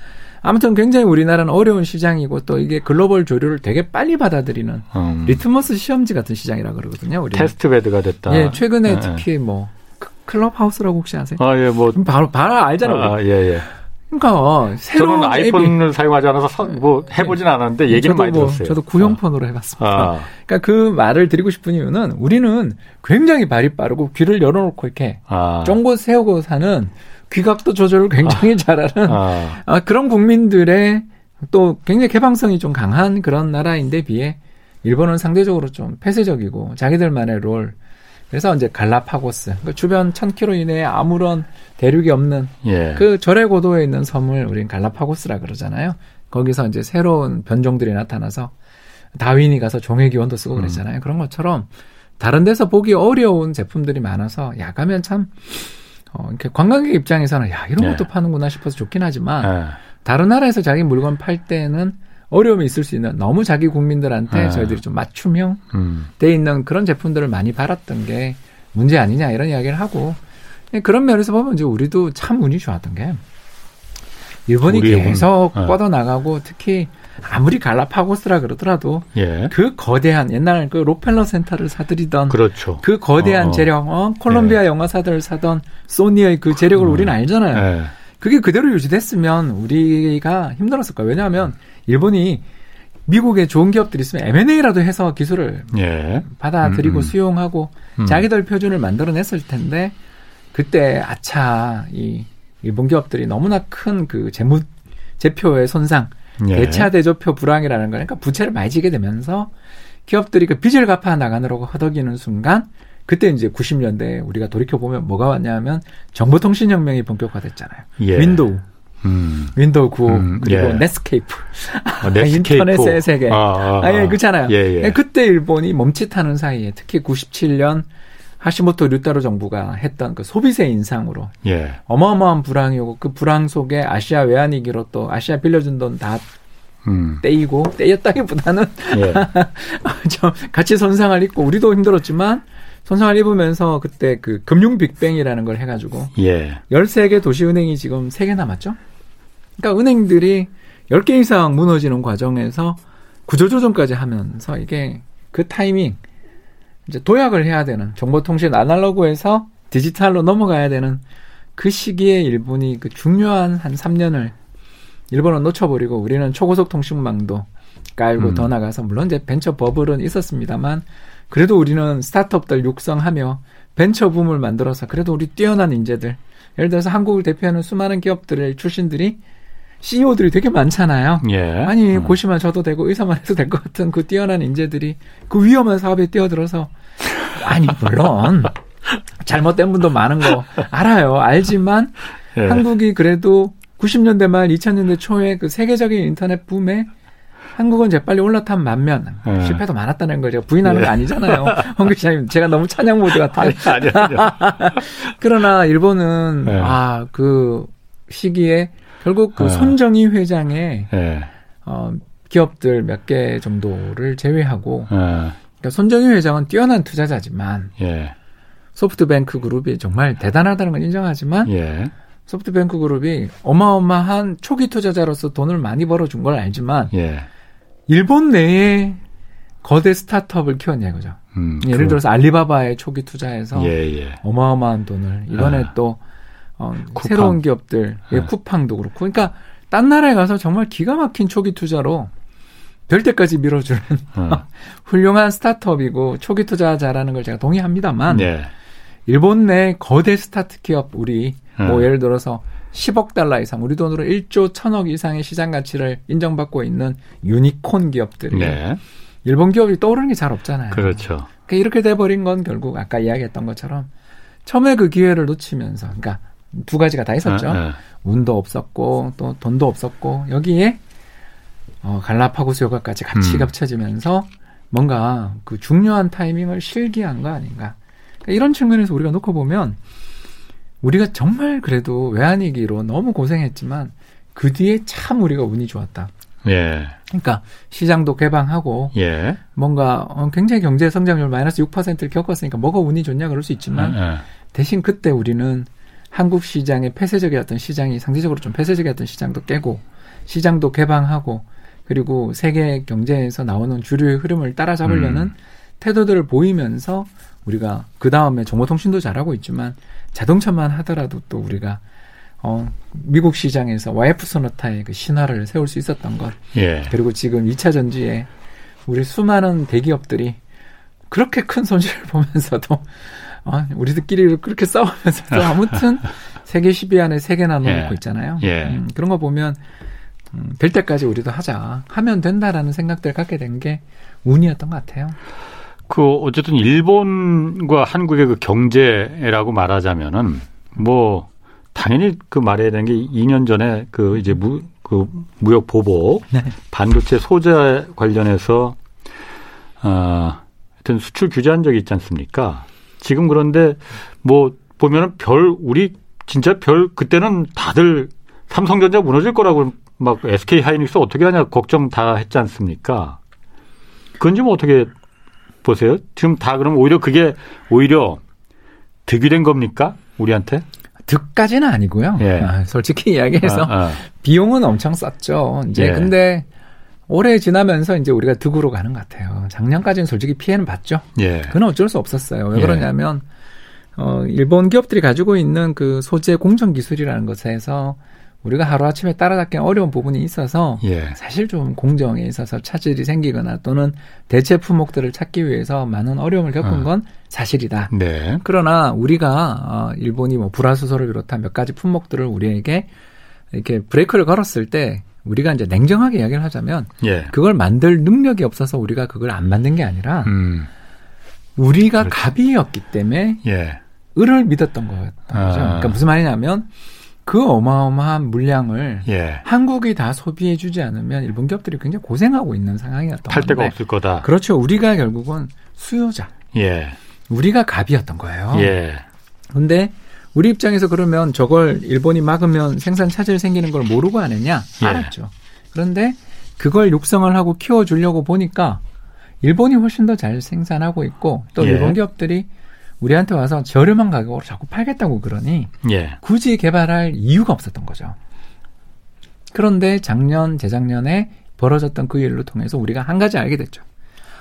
아무튼 굉장히 우리나라는 어려운 시장이고 또 이게 글로벌 조류를 되게 빨리 받아들이는 음. 리트머스 시험지 같은 시장이라 그러거든요. 우리 test bed가 됐다. 예, 최근에 네. 특히 뭐 클럽하우스라고 혹시 아세요? 아, 예, 뭐 바로 바로 알잖아요. 아, 예, 예. 그러니까 새로운 저는 아이폰을 앱이, 사용하지 않아서 서, 뭐 해보진 않았는데 얘기는 많이 뭐, 들었어요. 저도 구형폰으로 어. 해봤습니다. 아. 그러니까 그 말을 드리고 싶은 이유는 우리는 굉장히 발이 빠르고 귀를 열어놓고 이렇게 아. 쫑긋 세우고 사는 귀각도 조절을 굉장히 아. 잘하는 아. 아, 그런 국민들의 또 굉장히 개방성이 좀 강한 그런 나라인데 비해 일본은 상대적으로 좀 폐쇄적이고 자기들만의 롤 그래서 이제 갈라파고스, 그러니까 주변 1000km 이내에 아무런 대륙이 없는 예. 그 절의 고도에 있는 섬을 우리는 갈라파고스라 그러잖아요. 거기서 이제 새로운 변종들이 나타나서 다윈이 가서 종의 기원도 쓰고 음. 그랬잖아요. 음. 그런 것처럼 다른 데서 보기 어려운 제품들이 많아서 야 가면 참 어, 이렇게 관광객 입장에서는 야 이런 것도 예. 파는구나 싶어서 좋긴 하지만 예. 다른 나라에서 자기 물건 팔 때는 어려움이 있을 수 있는 너무 자기 국민들한테 네. 저희들이 좀 맞춤형 음. 돼 있는 그런 제품들을 많이 팔았던 게 문제 아니냐 이런 이야기를 하고 그런 면에서 보면 이제 우리도 참 운이 좋았던 게 일본이 계속 네. 뻗어 나가고 특히 아무리 갈라파고스라 그러더라도 예. 그 거대한 옛날 그 록펠러 센터를 사들이던 그렇죠. 그 거대한 어. 재력 어? 콜롬비아 예. 영화사들 사던 소니의 그 재력을 음. 우리는 알잖아요. 예. 그게 그대로 유지됐으면 우리가 힘들었을 거예요. 왜냐하면 일본이 미국에 좋은 기업들이 있으면 M&A라도 해서 기술을 예. 받아들이고 음, 음. 수용하고 음. 자기들 표준을 만들어냈을 텐데 그때 아차 이 일본 기업들이 너무나 큰 그 재무 제표의 손상, 예. 대차 대조표 불황이라는 거니까 부채를 많이 지게 되면서 기업들이 그 빚을 갚아 나가느라고 허덕이는 순간 그때 이제 90년대 우리가 돌이켜 보면 뭐가 왔냐면 정보통신혁명이 본격화됐잖아요. 예. 윈도우 음. 윈도우 9 음, 그리고 예. 넷스케이프 아, 인터넷의 세계 아, 아, 아. 예, 그렇잖아요. 예, 예. 예, 그때 일본이 멈칫하는 사이에 특히 97년 하시모토 류타로 정부가 했던 그 소비세 인상으로 예. 어마어마한 불황이 오고 그 불황 속에 아시아 외환위기로 또 아시아 빌려준 돈다 음. 떼이고 떼였다기보다는 예. 좀 같이 손상을 입고 우리도 힘들었지만 손상을 입으면서 그때 그 금융 빅뱅이라는 걸 해가지고 예. 13개 도시은행이 지금 3개 남았죠. 그러니까 은행들이 10개 이상 무너지는 과정에서 구조조정까지 하면서 이게 그 타이밍 이제 도약을 해야 되는 정보통신 아날로그에서 디지털로 넘어가야 되는 그 시기에 일본이 그 중요한 한 3년을 일본은 놓쳐버리고 우리는 초고속 통신망도 깔고 음. 더 나가서 물론 이제 벤처 버블은 있었습니다만 그래도 우리는 스타트업들 육성하며 벤처 붐을 만들어서 그래도 우리 뛰어난 인재들 예를 들어서 한국을 대표하는 수많은 기업들의 출신들이 CEO들이 되게 많잖아요. 예. 아니 음. 고시만 져도 되고 의사만 해도 될 것 같은 그 뛰어난 인재들이 그 위험한 사업에 뛰어들어서 아니 물론 잘못된 분도 많은 거 알아요. 알지만 예. 한국이 그래도 90년대 말 2000년대 초에 그 세계적인 인터넷 붐에 한국은 재빨리 올라탄 반면 예. 실패도 많았다는 걸 제가 부인하는 예. 거 아니잖아요. 홍 기자님 제가 너무 찬양 모드 같아요. 아니, 아니, 아니. 그러나 일본은 예. 아그 시기에 결국 그 어. 손정희 회장의 예. 어, 기업들 몇 개 정도를 제외하고 예. 그러니까 손정희 회장은 뛰어난 투자자지만 예. 소프트뱅크 그룹이 정말 대단하다는 건 인정하지만 예. 소프트뱅크 그룹이 어마어마한 초기 투자자로서 돈을 많이 벌어준 걸 알지만 예. 일본 내에 거대 스타트업을 키웠냐 이거죠. 음, 예를 그... 들어서 알리바바의 초기 투자에서 예, 예. 어마어마한 돈을 이번에 아. 또 어, 새로운 기업들, 예, 네. 쿠팡도 그렇고. 그러니까 딴 나라에 가서 정말 기가 막힌 초기 투자로 될 때까지 밀어주는 네. 훌륭한 스타트업이고 초기 투자 자라는 걸 제가 동의합니다만 네. 일본 내 거대 스타트 기업 우리 네. 뭐 예를 들어서 10억 달러 이상 우리 돈으로 1조 1000억 이상의 시장 가치를 인정받고 있는 유니콘 기업들이 네. 일본 기업이 떠오르는 게 잘 없잖아요. 그렇죠. 그러니까 이렇게 돼버린 건 결국 아까 이야기했던 것처럼 처음에 그 기회를 놓치면서 그러니까 두 가지가 다 있었죠. 네, 네. 운도 없었고 또 돈도 없었고 여기에 어, 갈라파고스 효과까지 같이 음. 겹쳐지면서 뭔가 그 중요한 타이밍을 실기한 거 아닌가. 그러니까 이런 측면에서 우리가 놓고 보면 우리가 정말 그래도 외환위기로 너무 고생했지만 그 뒤에 참 우리가 운이 좋았다. 예. 그러니까 시장도 개방하고 예. 뭔가 어, 굉장히 경제 성장률 마이너스 6%를 겪었으니까 뭐가 운이 좋냐 그럴 수 있지만 예. 대신 그때 우리는 한국 시장의 폐쇄적이었던 시장이 상대적으로 좀 폐쇄적이었던 시장도 깨고 시장도 개방하고 그리고 세계 경제에서 나오는 주류의 흐름을 따라잡으려는 음. 태도들을 보이면서 우리가 그 다음에 정보통신도 잘하고 있지만 자동차만 하더라도 또 우리가 어 미국 시장에서 YF 소나타의 그 신화를 세울 수 있었던 것 예. 그리고 지금 2차 전지에 우리 수많은 대기업들이 그렇게 큰 손실을 보면서도 아, 우리들끼리 그렇게 싸우면서도 아무튼 세계 10위 안에 3개나 넣고 예. 있잖아요. 예. 음, 그런 거 보면 음, 될 때까지 우리도 하자. 하면 된다라는 생각들 갖게 된 게 운이었던 것 같아요. 그 어쨌든 일본과 한국의 그 경제라고 말하자면은 뭐 당연히 그 말해야 되는 게 2년 전에 그 이제 무, 그 무역 보복 네. 반도체 소재 관련해서 어 하여튼 수출 규제한 적이 있지 않습니까? 지금 그런데 뭐 보면은 별 우리 진짜 별 그때는 다들 삼성전자 무너질 거라고 막 SK 하이닉스 어떻게 하냐 걱정 다 했지 않습니까? 그건 좀 어떻게 보세요? 지금 다 그럼 오히려 그게 오히려 득이 된 겁니까? 우리한테? 득까지는 아니고요. 예. 아, 솔직히 이야기해서 아, 아. 비용은 엄청 썼죠. 이제 예. 근데 올해 지나면서 이제 우리가 득으로 가는 것 같아요. 작년까지는 솔직히 피해는 봤죠. 예. 그건 어쩔 수 없었어요. 왜 예. 그러냐면 어 일본 기업들이 가지고 있는 그 소재 공정 기술이라는 것에서 우리가 하루아침에 따라잡기 어려운 부분이 있어서 예. 사실 좀 공정에 있어서 차질이 생기거나 또는 대체 품목들을 찾기 위해서 많은 어려움을 겪은 어. 건 사실이다. 네. 그러나 우리가 어, 일본이 뭐 불화수소를 비롯한 몇 가지 품목들을 우리에게 이렇게 브레이크를 걸었을 때 우리가 이제 냉정하게 이야기를 하자면 예. 그걸 만들 능력이 없어서 우리가 그걸 안 만든 게 아니라 음. 우리가 그렇죠. 갑이었기 때문에 예. 을을 믿었던 거였던 아. 거죠. 그러니까 무슨 말이냐면 그 어마어마한 물량을 예. 한국이 다 소비해주지 않으면 일본 기업들이 굉장히 고생하고 있는 상황이었던 팔 데가 없을 거다. 그렇죠. 우리가 결국은 수요자. 예. 우리가 갑이었던 거예요. 예. 근데 우리 입장에서 그러면 저걸 일본이 막으면 생산 차질 생기는 걸 모르고 하느냐? 예. 알았죠. 그런데 그걸 육성을 하고 키워주려고 보니까 일본이 훨씬 더 잘 생산하고 있고 또 예. 일본 기업들이 우리한테 와서 저렴한 가격으로 자꾸 팔겠다고 그러니 예. 굳이 개발할 이유가 없었던 거죠. 그런데 작년, 재작년에 벌어졌던 그 일로 통해서 우리가 한 가지 알게 됐죠.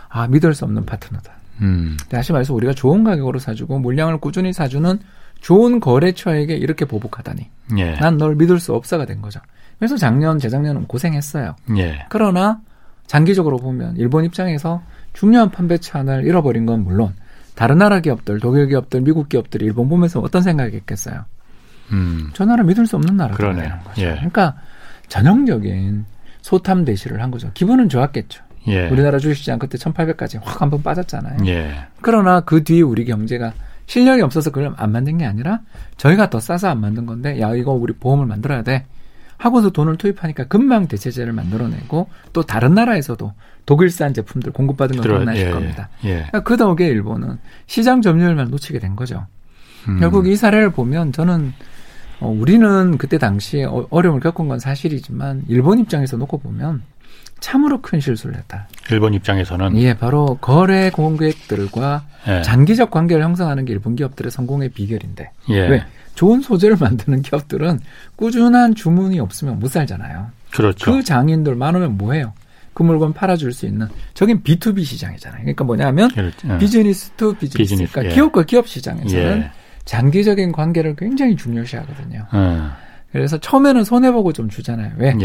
아, 믿을 수 없는 파트너다. 음. 다시 말해서 우리가 좋은 가격으로 사주고 물량을 꾸준히 사주는 좋은 거래처에게 이렇게 보복하다니. 예. 난널 믿을 수 없어가 된 거죠. 그래서 작년, 재작년은 고생했어요. 예. 그러나 장기적으로 보면 일본 입장에서 중요한 판매 찬을 잃어버린 건 물론 다른 나라 기업들, 독일 기업들, 미국 기업들이 일본 보면서 어떤 생각이 있겠어요? 음. 저 나라 믿을 수 없는 되는 거죠. 예. 그러니까 전형적인 소탐 대시를 한 거죠. 기분은 좋았겠죠. 예. 우리나라 주식시장 그때 1800까지 확 한번 빠졌잖아요. 예. 그러나 그 뒤에 우리 경제가 실력이 없어서 그걸 안 만든 게 아니라 저희가 더 싸서 안 만든 건데 야 이거 우리 보험을 만들어야 돼. 하고서 돈을 투입하니까 금방 대체제를 만들어내고 또 다른 나라에서도 독일산 제품들 공급받은 걸 만나실 예, 겁니다. 예. 그러니까 그 덕에 일본은 시장 점유율만 놓치게 된 거죠. 음. 결국 이 사례를 보면 저는 어, 우리는 그때 당시에 어, 어려움을 겪은 건 사실이지만 일본 입장에서 놓고 보면 참으로 큰 실수를 했다. 일본 입장에서는 예, 바로 거래 공객들과 예. 장기적 관계를 형성하는 게 일본 기업들의 성공의 비결인데 예. 왜 좋은 소재를 만드는 기업들은 꾸준한 주문이 없으면 못 살잖아요. 그렇죠. 그 장인들 많으면 뭐해요? 그 물건 팔아줄 수 있는 저긴 B2B 시장이잖아요. 그러니까 뭐냐면 그렇죠. 예. business to business. 비즈니스. 그러니까 예. 기업과 기업 시장에서는 예. 장기적인 관계를 굉장히 중요시하거든요. 예. 그래서 처음에는 손해 보고 좀 주잖아요. 왜?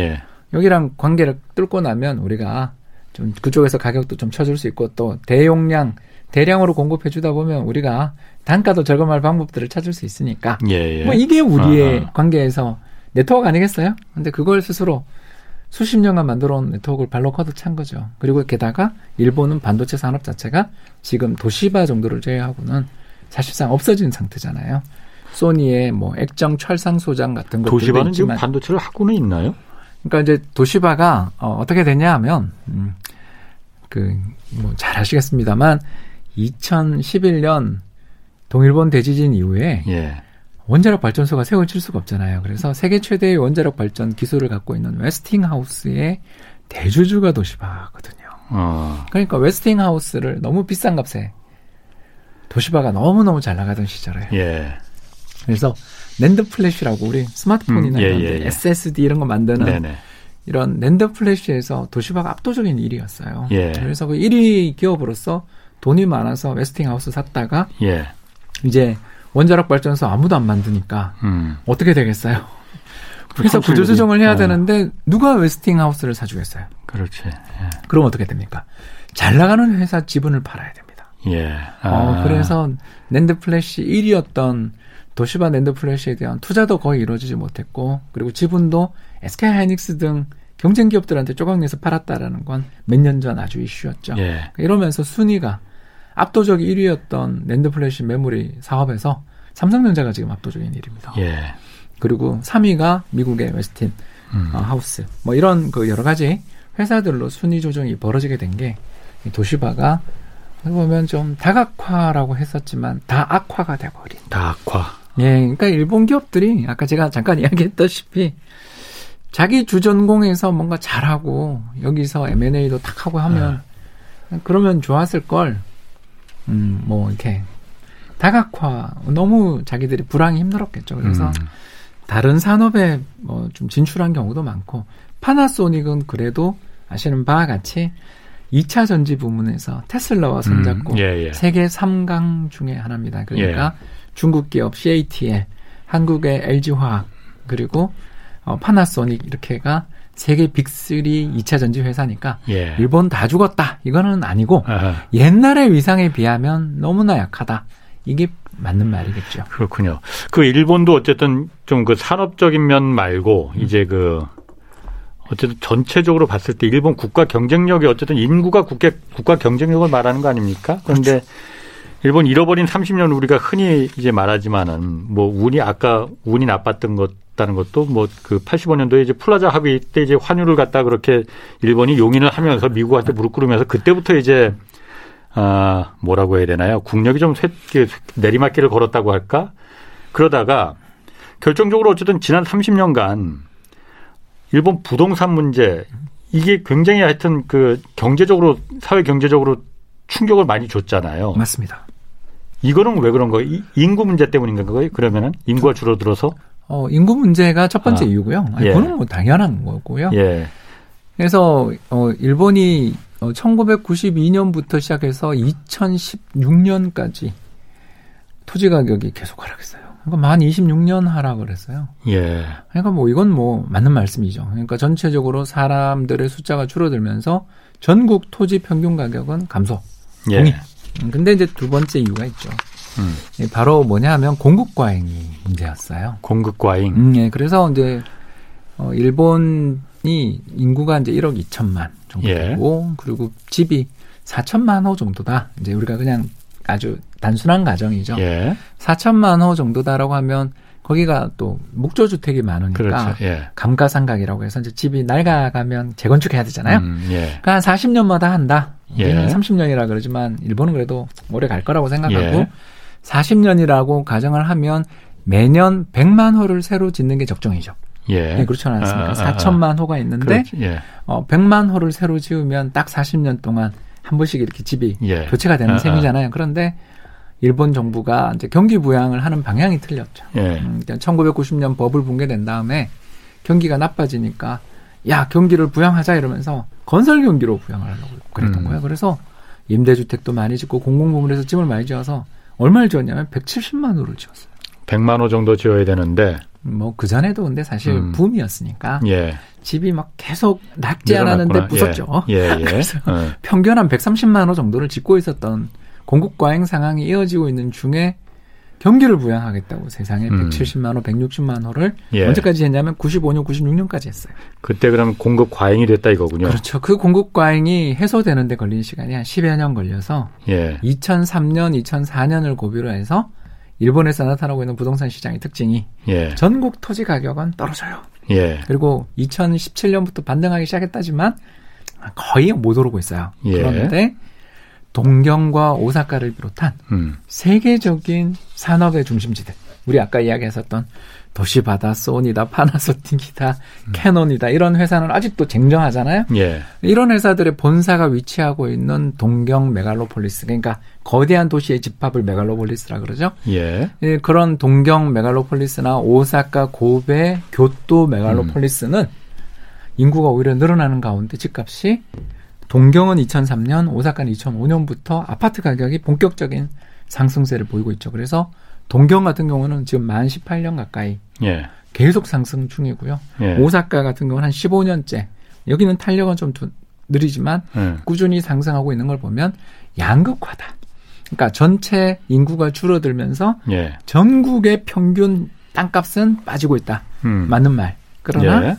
예. 여기랑 관계를 뚫고 나면 우리가 좀 그쪽에서 가격도 좀 쳐줄 수 있고 또 대용량 대량으로 공급해 주다 보면 우리가 단가도 저렴할 방법들을 찾을 수 있으니까 예, 예. 뭐 이게 우리의 아하. 관계에서 네트워크 아니겠어요? 근데 그걸 스스로 수십 년간 만들어 온 네트워크를 발로 커도찬 거죠. 그리고 게다가 일본은 반도체 산업 자체가 지금 도시바 정도를 제외하고는 사실상 없어진 상태잖아요. 소니의 뭐 액정 철상 소장 같은 것도 도시바는 지금 반도체를 하고는 있나요? 그러니까 이제 도시바가 어, 어떻게 되냐 하면 음, 그뭐 잘 아시겠습니다만 2011년 동일본 대지진 이후에 예. 원자력 발전소가 세워질 수가 없잖아요. 그래서 세계 최대의 원자력 발전 기술을 갖고 있는 웨스팅하우스의 대주주가 도시바거든요. 어. 그러니까 웨스팅하우스를 너무 비싼 값에 도시바가 너무너무 잘 나가던 시절에. 예. 그래서 NAND flash라고 우리 스마트폰이나 음, 예, 예, 예. SSD 이런 거 만드는 네네. 이런 NAND flash에서 도시바가 압도적인 1위였어요. 예. 그래서 그 1위 기업으로서 돈이 많아서 웨스팅하우스 샀다가 예. 이제 원자력 발전소 아무도 안 만드니까 음. 어떻게 되겠어요? 그래서 구조조정을 해야 어. 되는데 누가 웨스팅하우스를 사주겠어요? 그렇지. 예. 그럼 어떻게 됩니까? 잘 나가는 회사 지분을 팔아야 됩니다. 예. 아. 어, 그래서 NAND flash 1위였던 도시바 NAND flash에 대한 투자도 거의 이루어지지 못했고 그리고 지분도 SK 하이닉스 등 경쟁 기업들한테 조각 내서 팔았다라는 건 몇 년 전 아주 이슈였죠. 예. 이러면서 순위가 압도적 1위였던 NAND flash 메모리 사업에서 삼성전자가 지금 압도적인 1위입니다. 예. 그리고 3위가 미국의 웨스틴 음. 어, 하우스. 뭐 이런 그 여러 가지 회사들로 순위 조정이 벌어지게 된 게 도시바가 보면 좀 다각화라고 했었지만 다 악화가 돼버린. 다 악화. 예, 그러니까 일본 기업들이 아까 제가 잠깐 이야기했다시피 자기 주전공에서 뭔가 잘하고 여기서 M&A도 탁 하고 하면 네. 그러면 좋았을 걸. 음, 뭐 이렇게 다각화 너무 자기들이 불황이 힘들었겠죠. 그래서 음. 다른 산업에 뭐 좀 진출한 경우도 많고 파나소닉은 그래도 아시는 바와 같이 2차 전지 부문에서 테슬라와 손잡고 음, 예, 예. 세계 3강 중에 하나입니다. 그러니까 예. 중국 기업 CATL, 한국의 LG화학 그리고 어, 파나소닉 이렇게가 세계 빅3 2차 전지 회사니까 예. 일본 다 죽었다. 이거는 아니고 아하. 옛날의 위상에 비하면 너무나 약하다. 이게 맞는 말이겠죠. 그렇군요. 그 일본도 어쨌든 좀 그 산업적인 면 말고 음. 이제 그 어쨌든 전체적으로 봤을 때 일본 국가 경쟁력이 어쨌든 인구가 국가 국가 경쟁력을 말하는 거 아닙니까? 그런데 그렇죠. 일본 잃어버린 30년 우리가 흔히 이제 말하지만은 뭐 운이 아까 운이 나빴던 것 다는 것도 뭐 그 85년도에 이제 플라자 합의 때 이제 환율을 갖다 그렇게 일본이 용인을 하면서 미국한테 무릎 꿇으면서 그때부터 이제 아 뭐라고 해야 되나요? 국력이 좀 쇠, 내리막길을 걸었다고 할까? 그러다가 결정적으로 어쨌든 지난 30년간 일본 부동산 문제 이게 굉장히 하여튼 그 경제적으로 사회 경제적으로 충격을 많이 줬잖아요. 맞습니다. 이거는 왜 그런 거예요? 인구 문제 때문인 가요 그러면은 인구가 줄어들어서? 어, 인구 문제가 첫 번째 아, 이유고요. 아니, 예. 그거는 뭐 당연한 거고요. 예. 그래서 어, 일본이 어, 1992년부터 시작해서 2016년까지 토지 가격이 계속 하락했어요. 그러니까 만 26년 하락을 했어요. 예. 그러니까 뭐 이건 뭐 맞는 말씀이죠. 그러니까 전체적으로 사람들의 숫자가 줄어들면서 전국 토지 평균 가격은 감소. 예. 동의. 음, 근데 이제 두 번째 이유가 있죠. 음. 바로 뭐냐 하면 공급 과잉이 문제였어요. 공급 과잉. 음, 예. 그래서 이제 어 일본이 인구가 이제 1억 2천만 정도 되고 예. 그리고 집이 4천만 호 정도다. 이제 우리가 그냥 아주 단순한 가정이죠. 예. 4천만 호 정도다라고 하면 거기가 또 목조 주택이 많으니까 그렇죠. 예. 감가상각이라고 해서 이제 집이 낡아가면 재건축해야 되잖아요. 음, 예. 그러니까 한 40년마다 한다. 우리는 예. 30년이라 그러지만 일본은 그래도 오래 갈 거라고 생각하고 예. 40년이라고 가정을 하면 매년 100만 호를 새로 짓는 게 적정이죠. 예. 네, 그렇지 않습니까? 아, 아, 4천만 아. 호가 있는데 예. 어, 100만 호를 새로 지으면 딱 40년 동안 한 번씩 이렇게 집이 예. 교체가 되는 아, 아. 셈이잖아요. 그런데 일본 정부가 이제 경기 부양을 하는 방향이 틀렸죠. 예. 음, 1990년 버블 붕괴된 다음에 경기가 나빠지니까 야 경기를 부양하자 이러면서 건설 경기로 부양을 하려고 그랬던 음. 거예요. 그래서 임대주택도 많이 짓고 공공부문에서 집을 많이 지어서 얼마를 지었냐면 170만 호를 지었어요. 100만 호 정도 지어야 되는데 뭐 그 전에도 근데 사실 음. 붐이었으니까 예. 집이 막 계속 낮지 않았는데 부쉈죠. 예. 예, 예. 그래서 예. 평균 한 130만 호 정도를 짓고 있었던 공급 과잉 상황이 이어지고 있는 중에 경기를 부양하겠다고 세상에 음. 170만 호, 160만 호를 예. 언제까지 했냐면 95년, 96년까지 했어요. 그때 그러면 공급 과잉이 됐다 이거군요. 그렇죠. 그 공급 과잉이 해소되는 데 걸린 시간이 한 10여 년 걸려서 예. 2003년, 2004년을 고비로 해서 일본에서 나타나고 있는 부동산 시장의 특징이 예. 전국 토지 가격은 떨어져요. 예. 그리고 2017년부터 반등하기 시작했다지만 거의 못 오르고 있어요. 예. 그런데 동경과 오사카를 비롯한 음. 세계적인 산업의 중심지들. 우리 아까 이야기했었던 도시바다, 소니다, 파나소닉이다, 음. 캐논이다 이런 회사는 아직도 쟁쟁하잖아요. 예. 이런 회사들의 본사가 위치하고 있는 동경 메갈로폴리스, 그러니까 거대한 도시의 집합을 메갈로폴리스라 그러죠. 예. 예 그런 동경 메갈로폴리스나 오사카, 고베, 교토 메갈로폴리스는 음. 인구가 오히려 늘어나는 가운데 집값이 동경은 2003년, 오사카는 2005년부터 아파트 가격이 본격적인 상승세를 보이고 있죠. 그래서 동경 같은 경우는 지금 만 18년 가까이 예. 계속 상승 중이고요. 예. 오사카 같은 경우는 한 15년째. 여기는 탄력은 좀 느리지만 예. 꾸준히 상승하고 있는 걸 보면 양극화다. 그러니까 전체 인구가 줄어들면서 예. 전국의 평균 땅값은 빠지고 있다. 음. 맞는 말. 그러나 예.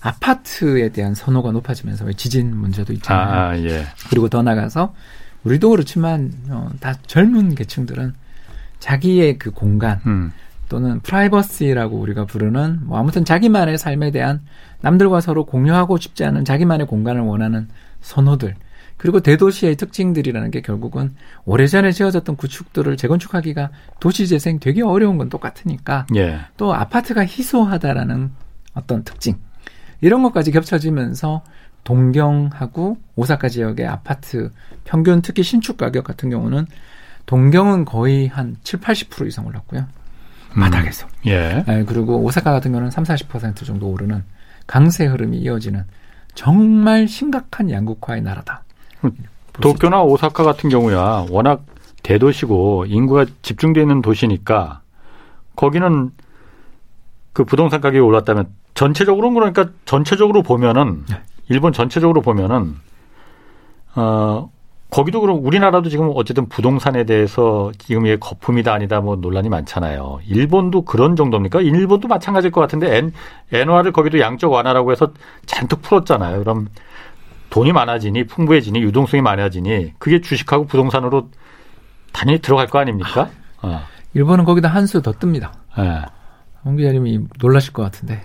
아파트에 대한 선호가 높아지면서 지진 문제도 있잖아요. 아, 예. 그리고 더 나가서 우리도 그렇지만 어, 다 젊은 계층들은 자기의 그 공간 음. 또는 프라이버시라고 우리가 부르는 뭐 아무튼 자기만의 삶에 대한 남들과 서로 공유하고 싶지 않은 자기만의 공간을 원하는 선호들 그리고 대도시의 특징들이라는 게 결국은 오래전에 지어졌던 구축들을 재건축하기가 도시 재생 되게 어려운 건 똑같으니까 예. 또 아파트가 희소하다라는 어떤 특징 이런 것까지 겹쳐지면서 동경하고 오사카 지역의 아파트 평균 특히 신축 가격 같은 경우는 동경은 거의 한 7, 80% 이상 올랐고요. 음. 바닥에서. 예. 네, 그리고 오사카 같은 경우는 3, 40% 정도 오르는 강세 흐름이 이어지는 정말 심각한 양극화의 나라다. 도쿄나 오사카 같은 경우야 워낙 대도시고 인구가 집중되어 있는 도시니까 거기는 그 부동산 가격이 올랐다면 전체적으로 그러니까 전체적으로 보면은 네. 일본 전체적으로 보면은 어 거기도 그럼 우리나라도 지금 어쨌든 부동산에 대해서 지금 이게 거품이다 아니다 뭐 논란이 많잖아요. 일본도 그런 정도입니까? 일본도 마찬가지일 것 같은데 엔, 엔화를 거기도 양적 완화라고 해서 잔뜩 풀었잖아요. 그럼 돈이 많아지니 풍부해지니 유동성이 많아지니 그게 주식하고 부동산으로 단연히 들어갈 거 아닙니까? 어. 일본은 거기다 한 수 더 뜹니다. 네. 홍 기자님이 놀라실 것 같은데.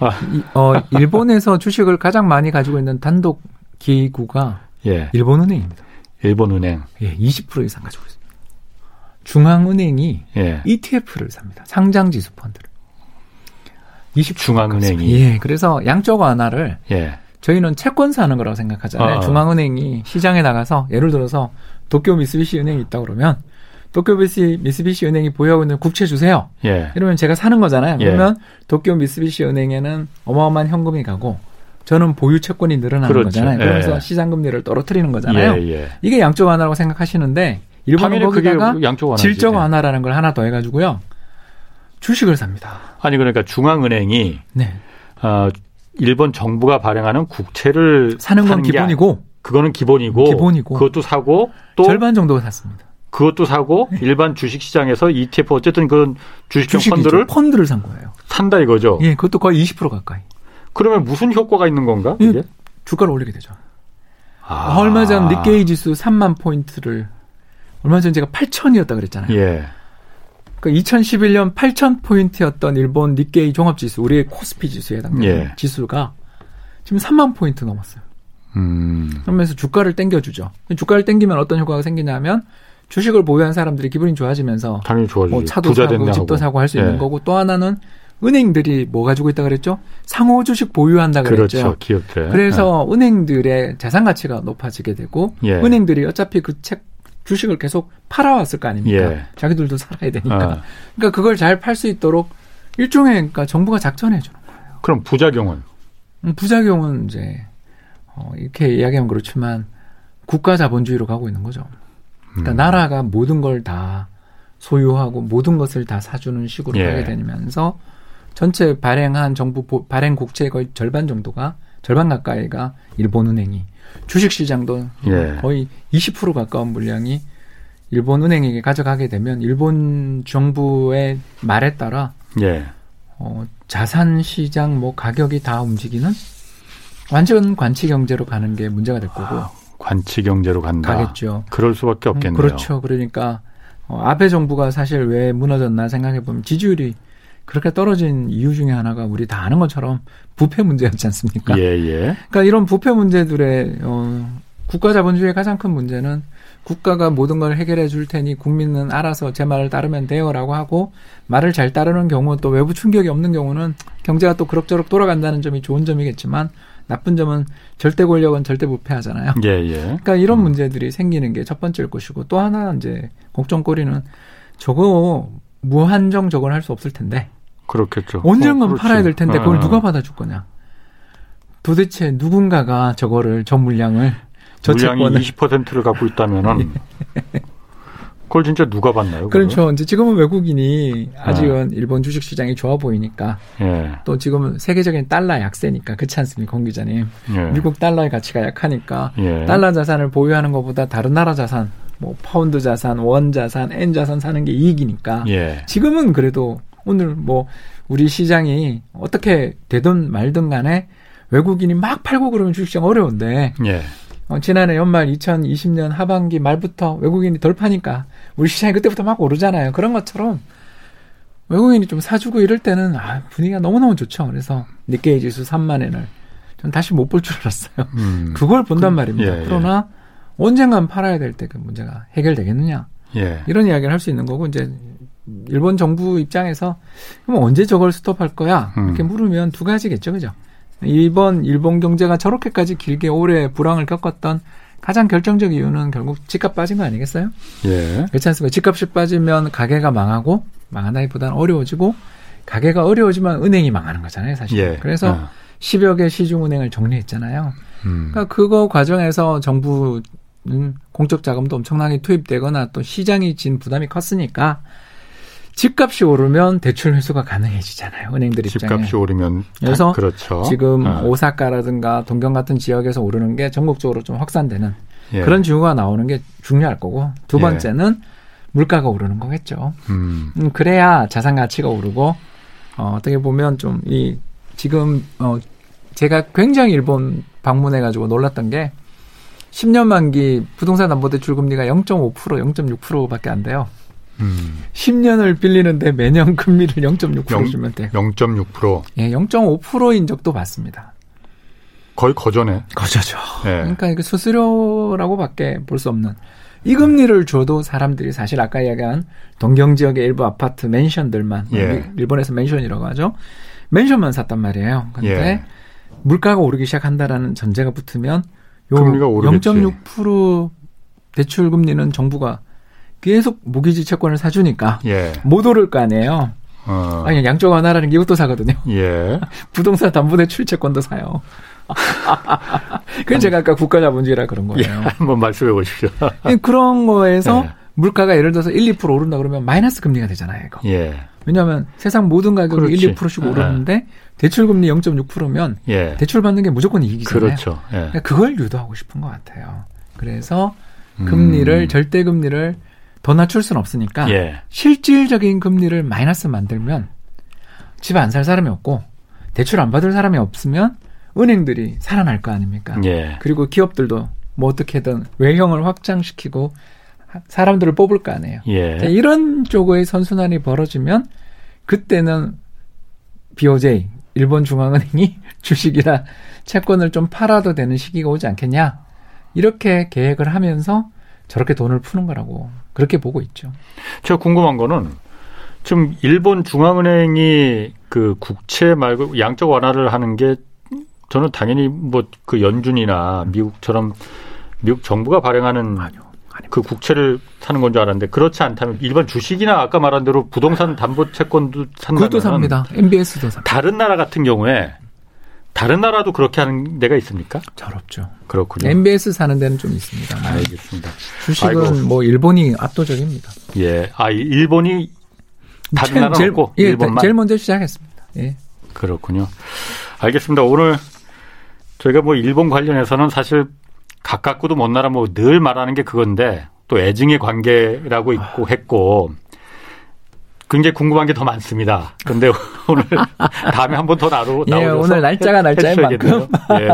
아. 이, 어, 일본에서 주식을 가장 많이 가지고 있는 단독 기구가 예. 일본은행입니다. 일본은행. 예, 20% 이상 가지고 있습니다. 중앙은행이 예. ETF를 삽니다. 상장 지수 펀드를. 20 중앙은행이. 예, 그래서 양적 완화를 예. 저희는 채권 사는 거라고 생각하잖아요. 아. 중앙은행이 시장에 나가서 예를 들어서 도쿄 미쓰비시 은행이 있다 그러면 도쿄 미쓰비시 은행이 보유하고 있는 국채 주세요. 예. 이러면 제가 사는 거잖아요. 예. 그러면 도쿄 미쓰비시 은행에는 어마어마한 현금이 가고 저는 보유 채권이 늘어나는 그렇죠. 거잖아요. 그러면서 예. 시장 금리를 떨어뜨리는 거잖아요. 예, 예. 이게 양적 완화라고 생각하시는데 일본은 거기다가 질적 완화라는 걸 하나 더 해가지고요. 주식을 삽니다. 아니 그러니까 중앙은행이 네. 어, 일본 정부가 발행하는 국채를 사는 건 기본이고 그거는 기본이고 기본이고 그것도 사고 또 절반 정도 샀습니다. 그것도 사고 네. 일반 주식 시장에서 ETF 어쨌든 그 주식형 펀드를 펀드를 산 거예요. 산다 이거죠. 예, 그것도 거의 20% 가까이. 그러면 무슨 효과가 있는 건가? 이게? 주가를 올리게 되죠. 아. 얼마 전 니케이 지수 3만 포인트를 얼마 전 제가 8천이었다 그랬잖아요. 예. 그러니까 2011년 8천 포인트였던 일본 니케이 종합 지수, 우리의 코스피 지수에 해당되는 예. 지수가 지금 3만 포인트 넘었어요. 음. 그러면서 주가를 땡겨주죠. 주가를 땡기면 어떤 효과가 생기냐면 주식을 보유한 사람들이 기분이 좋아지면서 당연히 좋아지죠. 뭐 차도 사고 집도 사고 할 수 있는 예. 거고 또 하나는 은행들이 뭐 가지고 있다 그랬죠? 상호 주식 보유한다 그랬죠. 그렇죠. 기업들. 그래서 예. 은행들의 자산 가치가 높아지게 되고 예. 은행들이 어차피 그 책 주식을 계속 팔아왔을 거 아닙니까? 예. 자기들도 살아야 되니까. 어. 그러니까 그걸 잘 팔 수 있도록 일종의 그러니까 정부가 작전해 주는 거예요. 그럼 부작용은? 음, 부작용은 이제 어, 이렇게 이야기하면 그렇지만 국가 자본주의로 가고 있는 거죠. 그러니까 음. 나라가 모든 걸 다 소유하고 모든 것을 다 사주는 식으로 예. 가게 되면서 전체 발행한 정부 발행 국채의 거의 절반 정도가 절반 가까이가 일본은행이 주식 시장도 예. 거의 20% 가까운 물량이 일본은행에게 가져가게 되면 일본 정부의 말에 따라 예. 어, 자산 시장 뭐 가격이 다 움직이는 완전 관치 경제로 가는 게 문제가 될 거고 아, 관치 경제로 간다. 가겠죠. 그럴 수밖에 없겠네요. 음, 그렇죠. 그러니까 어, 아베 정부가 사실 왜 무너졌나 생각해 보면 지지율이 그렇게 떨어진 이유 중에 하나가 우리 다 아는 것처럼 부패 문제였지 않습니까? 예, 예. 그러니까 이런 부패 문제들의 어, 국가 자본주의의 가장 큰 문제는 국가가 모든 걸 해결해 줄 테니 국민은 알아서 제 말을 따르면 돼요라고 하고 말을 잘 따르는 경우 또 외부 충격이 없는 경우는 경제가 또 그럭저럭 돌아간다는 점이 좋은 점이겠지만 나쁜 점은 절대 권력은 절대 부패하잖아요. 예, 예. 그러니까 이런 음. 문제들이 생기는 게 첫 번째일 것이고 또 하나 이제 걱정거리는 저거 무한정 저건 할 수 없을 텐데 그렇겠죠. 언젠간 어, 팔아야 될 텐데 그걸 어. 누가 받아줄 거냐? 도대체 누군가가 저거를 저 물량을 저 물량이 채권을 20%를 갖고 있다면은 그걸 진짜 누가? 그렇죠. 그걸? 이제 지금은 외국인이 아직은 네. 일본 주식 시장이 좋아 보이니까 예. 또 지금은 세계적인 달러 약세니까 그렇지 않습니까, 공 기자님? 예. 미국 달러의 가치가 약하니까 예. 달러 자산을 보유하는 것보다 다른 나라 자산, 뭐 파운드 자산, 원 자산, 엔 자산 사는 게 이익이니까 예. 지금은 그래도 오늘 뭐 우리 시장이 어떻게 되든 말든 간에 외국인이 막 팔고 그러면 주식시장 어려운데 예. 어, 지난해 연말 2020년 하반기 말부터 외국인이 덜 파니까 우리 시장이 그때부터 막 오르잖아요. 그런 것처럼 외국인이 좀 사주고 이럴 때는 아, 분위기가 너무너무 좋죠. 그래서 니케이 지수 3만엔을 전 다시 못 볼 줄 알았어요. 음. 그걸 본단 그, 말입니다. 예, 예. 그러나 언젠간 팔아야 될 때 그 문제가 해결되겠느냐. 예. 이런 이야기를 할 수 있는 거고 이제 일본 정부 입장에서 그럼 언제 저걸 스톱할 거야? 이렇게 음. 물으면 두 가지겠죠. 그죠? 이번 일본 경제가 저렇게까지 길게 오래 불황을 겪었던 가장 결정적 이유는 결국 집값 빠진 거 아니겠어요? 예. 그렇지 않습니까? 집값이 빠지면 가게가 망하고 망하다기보다는 어려워지고 가게가 어려워지면 은행이 망하는 거잖아요, 사실. 예. 그래서 어. 10여 개 시중은행을 정리했잖아요. 음. 그러니까 그거 과정에서 정부는 공적 자금도 엄청나게 투입되거나 또 시장이 진 부담이 컸으니까 집값이 오르면 대출 회수가 가능해지잖아요. 은행들 입장에. 집값이 오르면 그래서 그렇죠. 지금 어. 오사카라든가 동경 같은 지역에서 오르는 게 전국적으로 좀 확산되는 예. 그런 징후가 나오는 게 중요할 거고 두 예. 번째는 예. 물가가 오르는 거겠죠. 음. 음, 그래야 자산 가치가 오르고 어, 어떻게 보면 좀 이 지금 어 제가 굉장히 일본 방문해 가지고 놀랐던 게 10년 만기 부동산 담보대출 금리가 0.5% 0.6%밖에 안 돼요. 음. 10년을 빌리는데 매년 금리를 0.6% 주면 돼요. 0.6%. 예, 0.5%인 적도 봤습니다. 거의 거저네. 거저죠. 예. 그러니까 이거 수수료라고밖에 볼 수 없는 이 금리를 줘도 사람들이 사실 아까 이야기한 동경 지역의 일부 아파트 맨션들만 예. 일본에서 맨션이라고 하죠. 맨션만 샀단 말이에요. 근데 예. 물가가 오르기 시작한다라는 전제가 붙으면 요 0.6% 대출 금리는 정부가 계속 무기지 채권을 사주니까 예. 못 오를 거 아니에요. 어. 아니 양쪽 하나라는 게 이것도 사거든요. 예. 부동산 담보대출 채권도 사요. 그건 제가 아까 국가 자본주의라 그런 거예요. 예, 한번 말씀해 보십시오. 예, 그런 거에서 예. 물가가 예를 들어서 1, 2% 오른다 그러면 마이너스 금리가 되잖아요, 이거. 예. 왜냐하면 세상 모든 가격이 그렇지. 1, 2%씩 예. 오르는데 대출 금리 0.6%면 예. 대출 받는 게 무조건 이익이잖아요. 그렇죠. 예. 그러니까 그걸 유도하고 싶은 것 같아요. 그래서 금리를 음. 절대 금리를 더 낮출 수는 없으니까 예. 실질적인 금리를 마이너스 만들면 집 안 살 사람이 없고 대출 안 받을 사람이 없으면 은행들이 살아날 거 아닙니까? 예. 그리고 기업들도 뭐 어떻게든 외형을 확장시키고 사람들을 뽑을 거 아니에요. 예. 이런 쪽의 선순환이 벌어지면 그때는 BOJ 일본 중앙은행이 주식이나 채권을 좀 팔아도 되는 시기가 오지 않겠냐? 이렇게 계획을 하면서 저렇게 돈을 푸는 거라고 그렇게 보고 있죠. 제가 궁금한 거는 지금 일본 중앙은행이 그 국채 말고 양적 완화를 하는 게 저는 당연히 뭐 그 연준이나 미국처럼 미국 정부가 발행하는 아니요, 그 국채를 사는 건 줄 알았는데 그렇지 않다면 일반 주식이나 아까 말한 대로 부동산 담보 채권도 산다면 그것도 삽니다. MBS도 삽니다. 다른 나라 같은 경우에 다른 나라도 그렇게 하는 데가 있습니까? 잘 없죠. 그렇군요. MBS 사는 데는 좀 있습니다. 알겠습니다. 주식은 아이고. 뭐 일본이 압도적입니다. 예. 아, 일본이 다른 나라 없고 예, 일본만 제일 먼저 시작했습니다. 예. 그렇군요. 알겠습니다. 오늘 저희가 뭐 일본 관련해서는 사실 가깝고도 먼 나라 뭐 늘 말하는 게 그건데 또 애증의 관계라고 있고 했고 굉장히 궁금한 게 더 많습니다. 근데 오늘 다음에 한 번 더 나도 나오셔서 예, 오늘 날짜가 날짜인 만큼 예,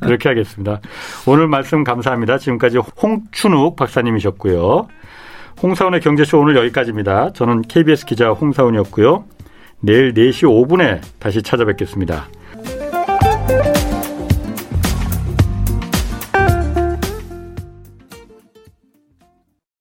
그렇게 하겠습니다. 오늘 말씀 감사합니다. 지금까지 홍춘욱 박사님이셨고요. 홍사원의 경제쇼 오늘 여기까지입니다. 저는 KBS 기자 홍사원이었고요. 내일 4시 5분에 다시 찾아뵙겠습니다.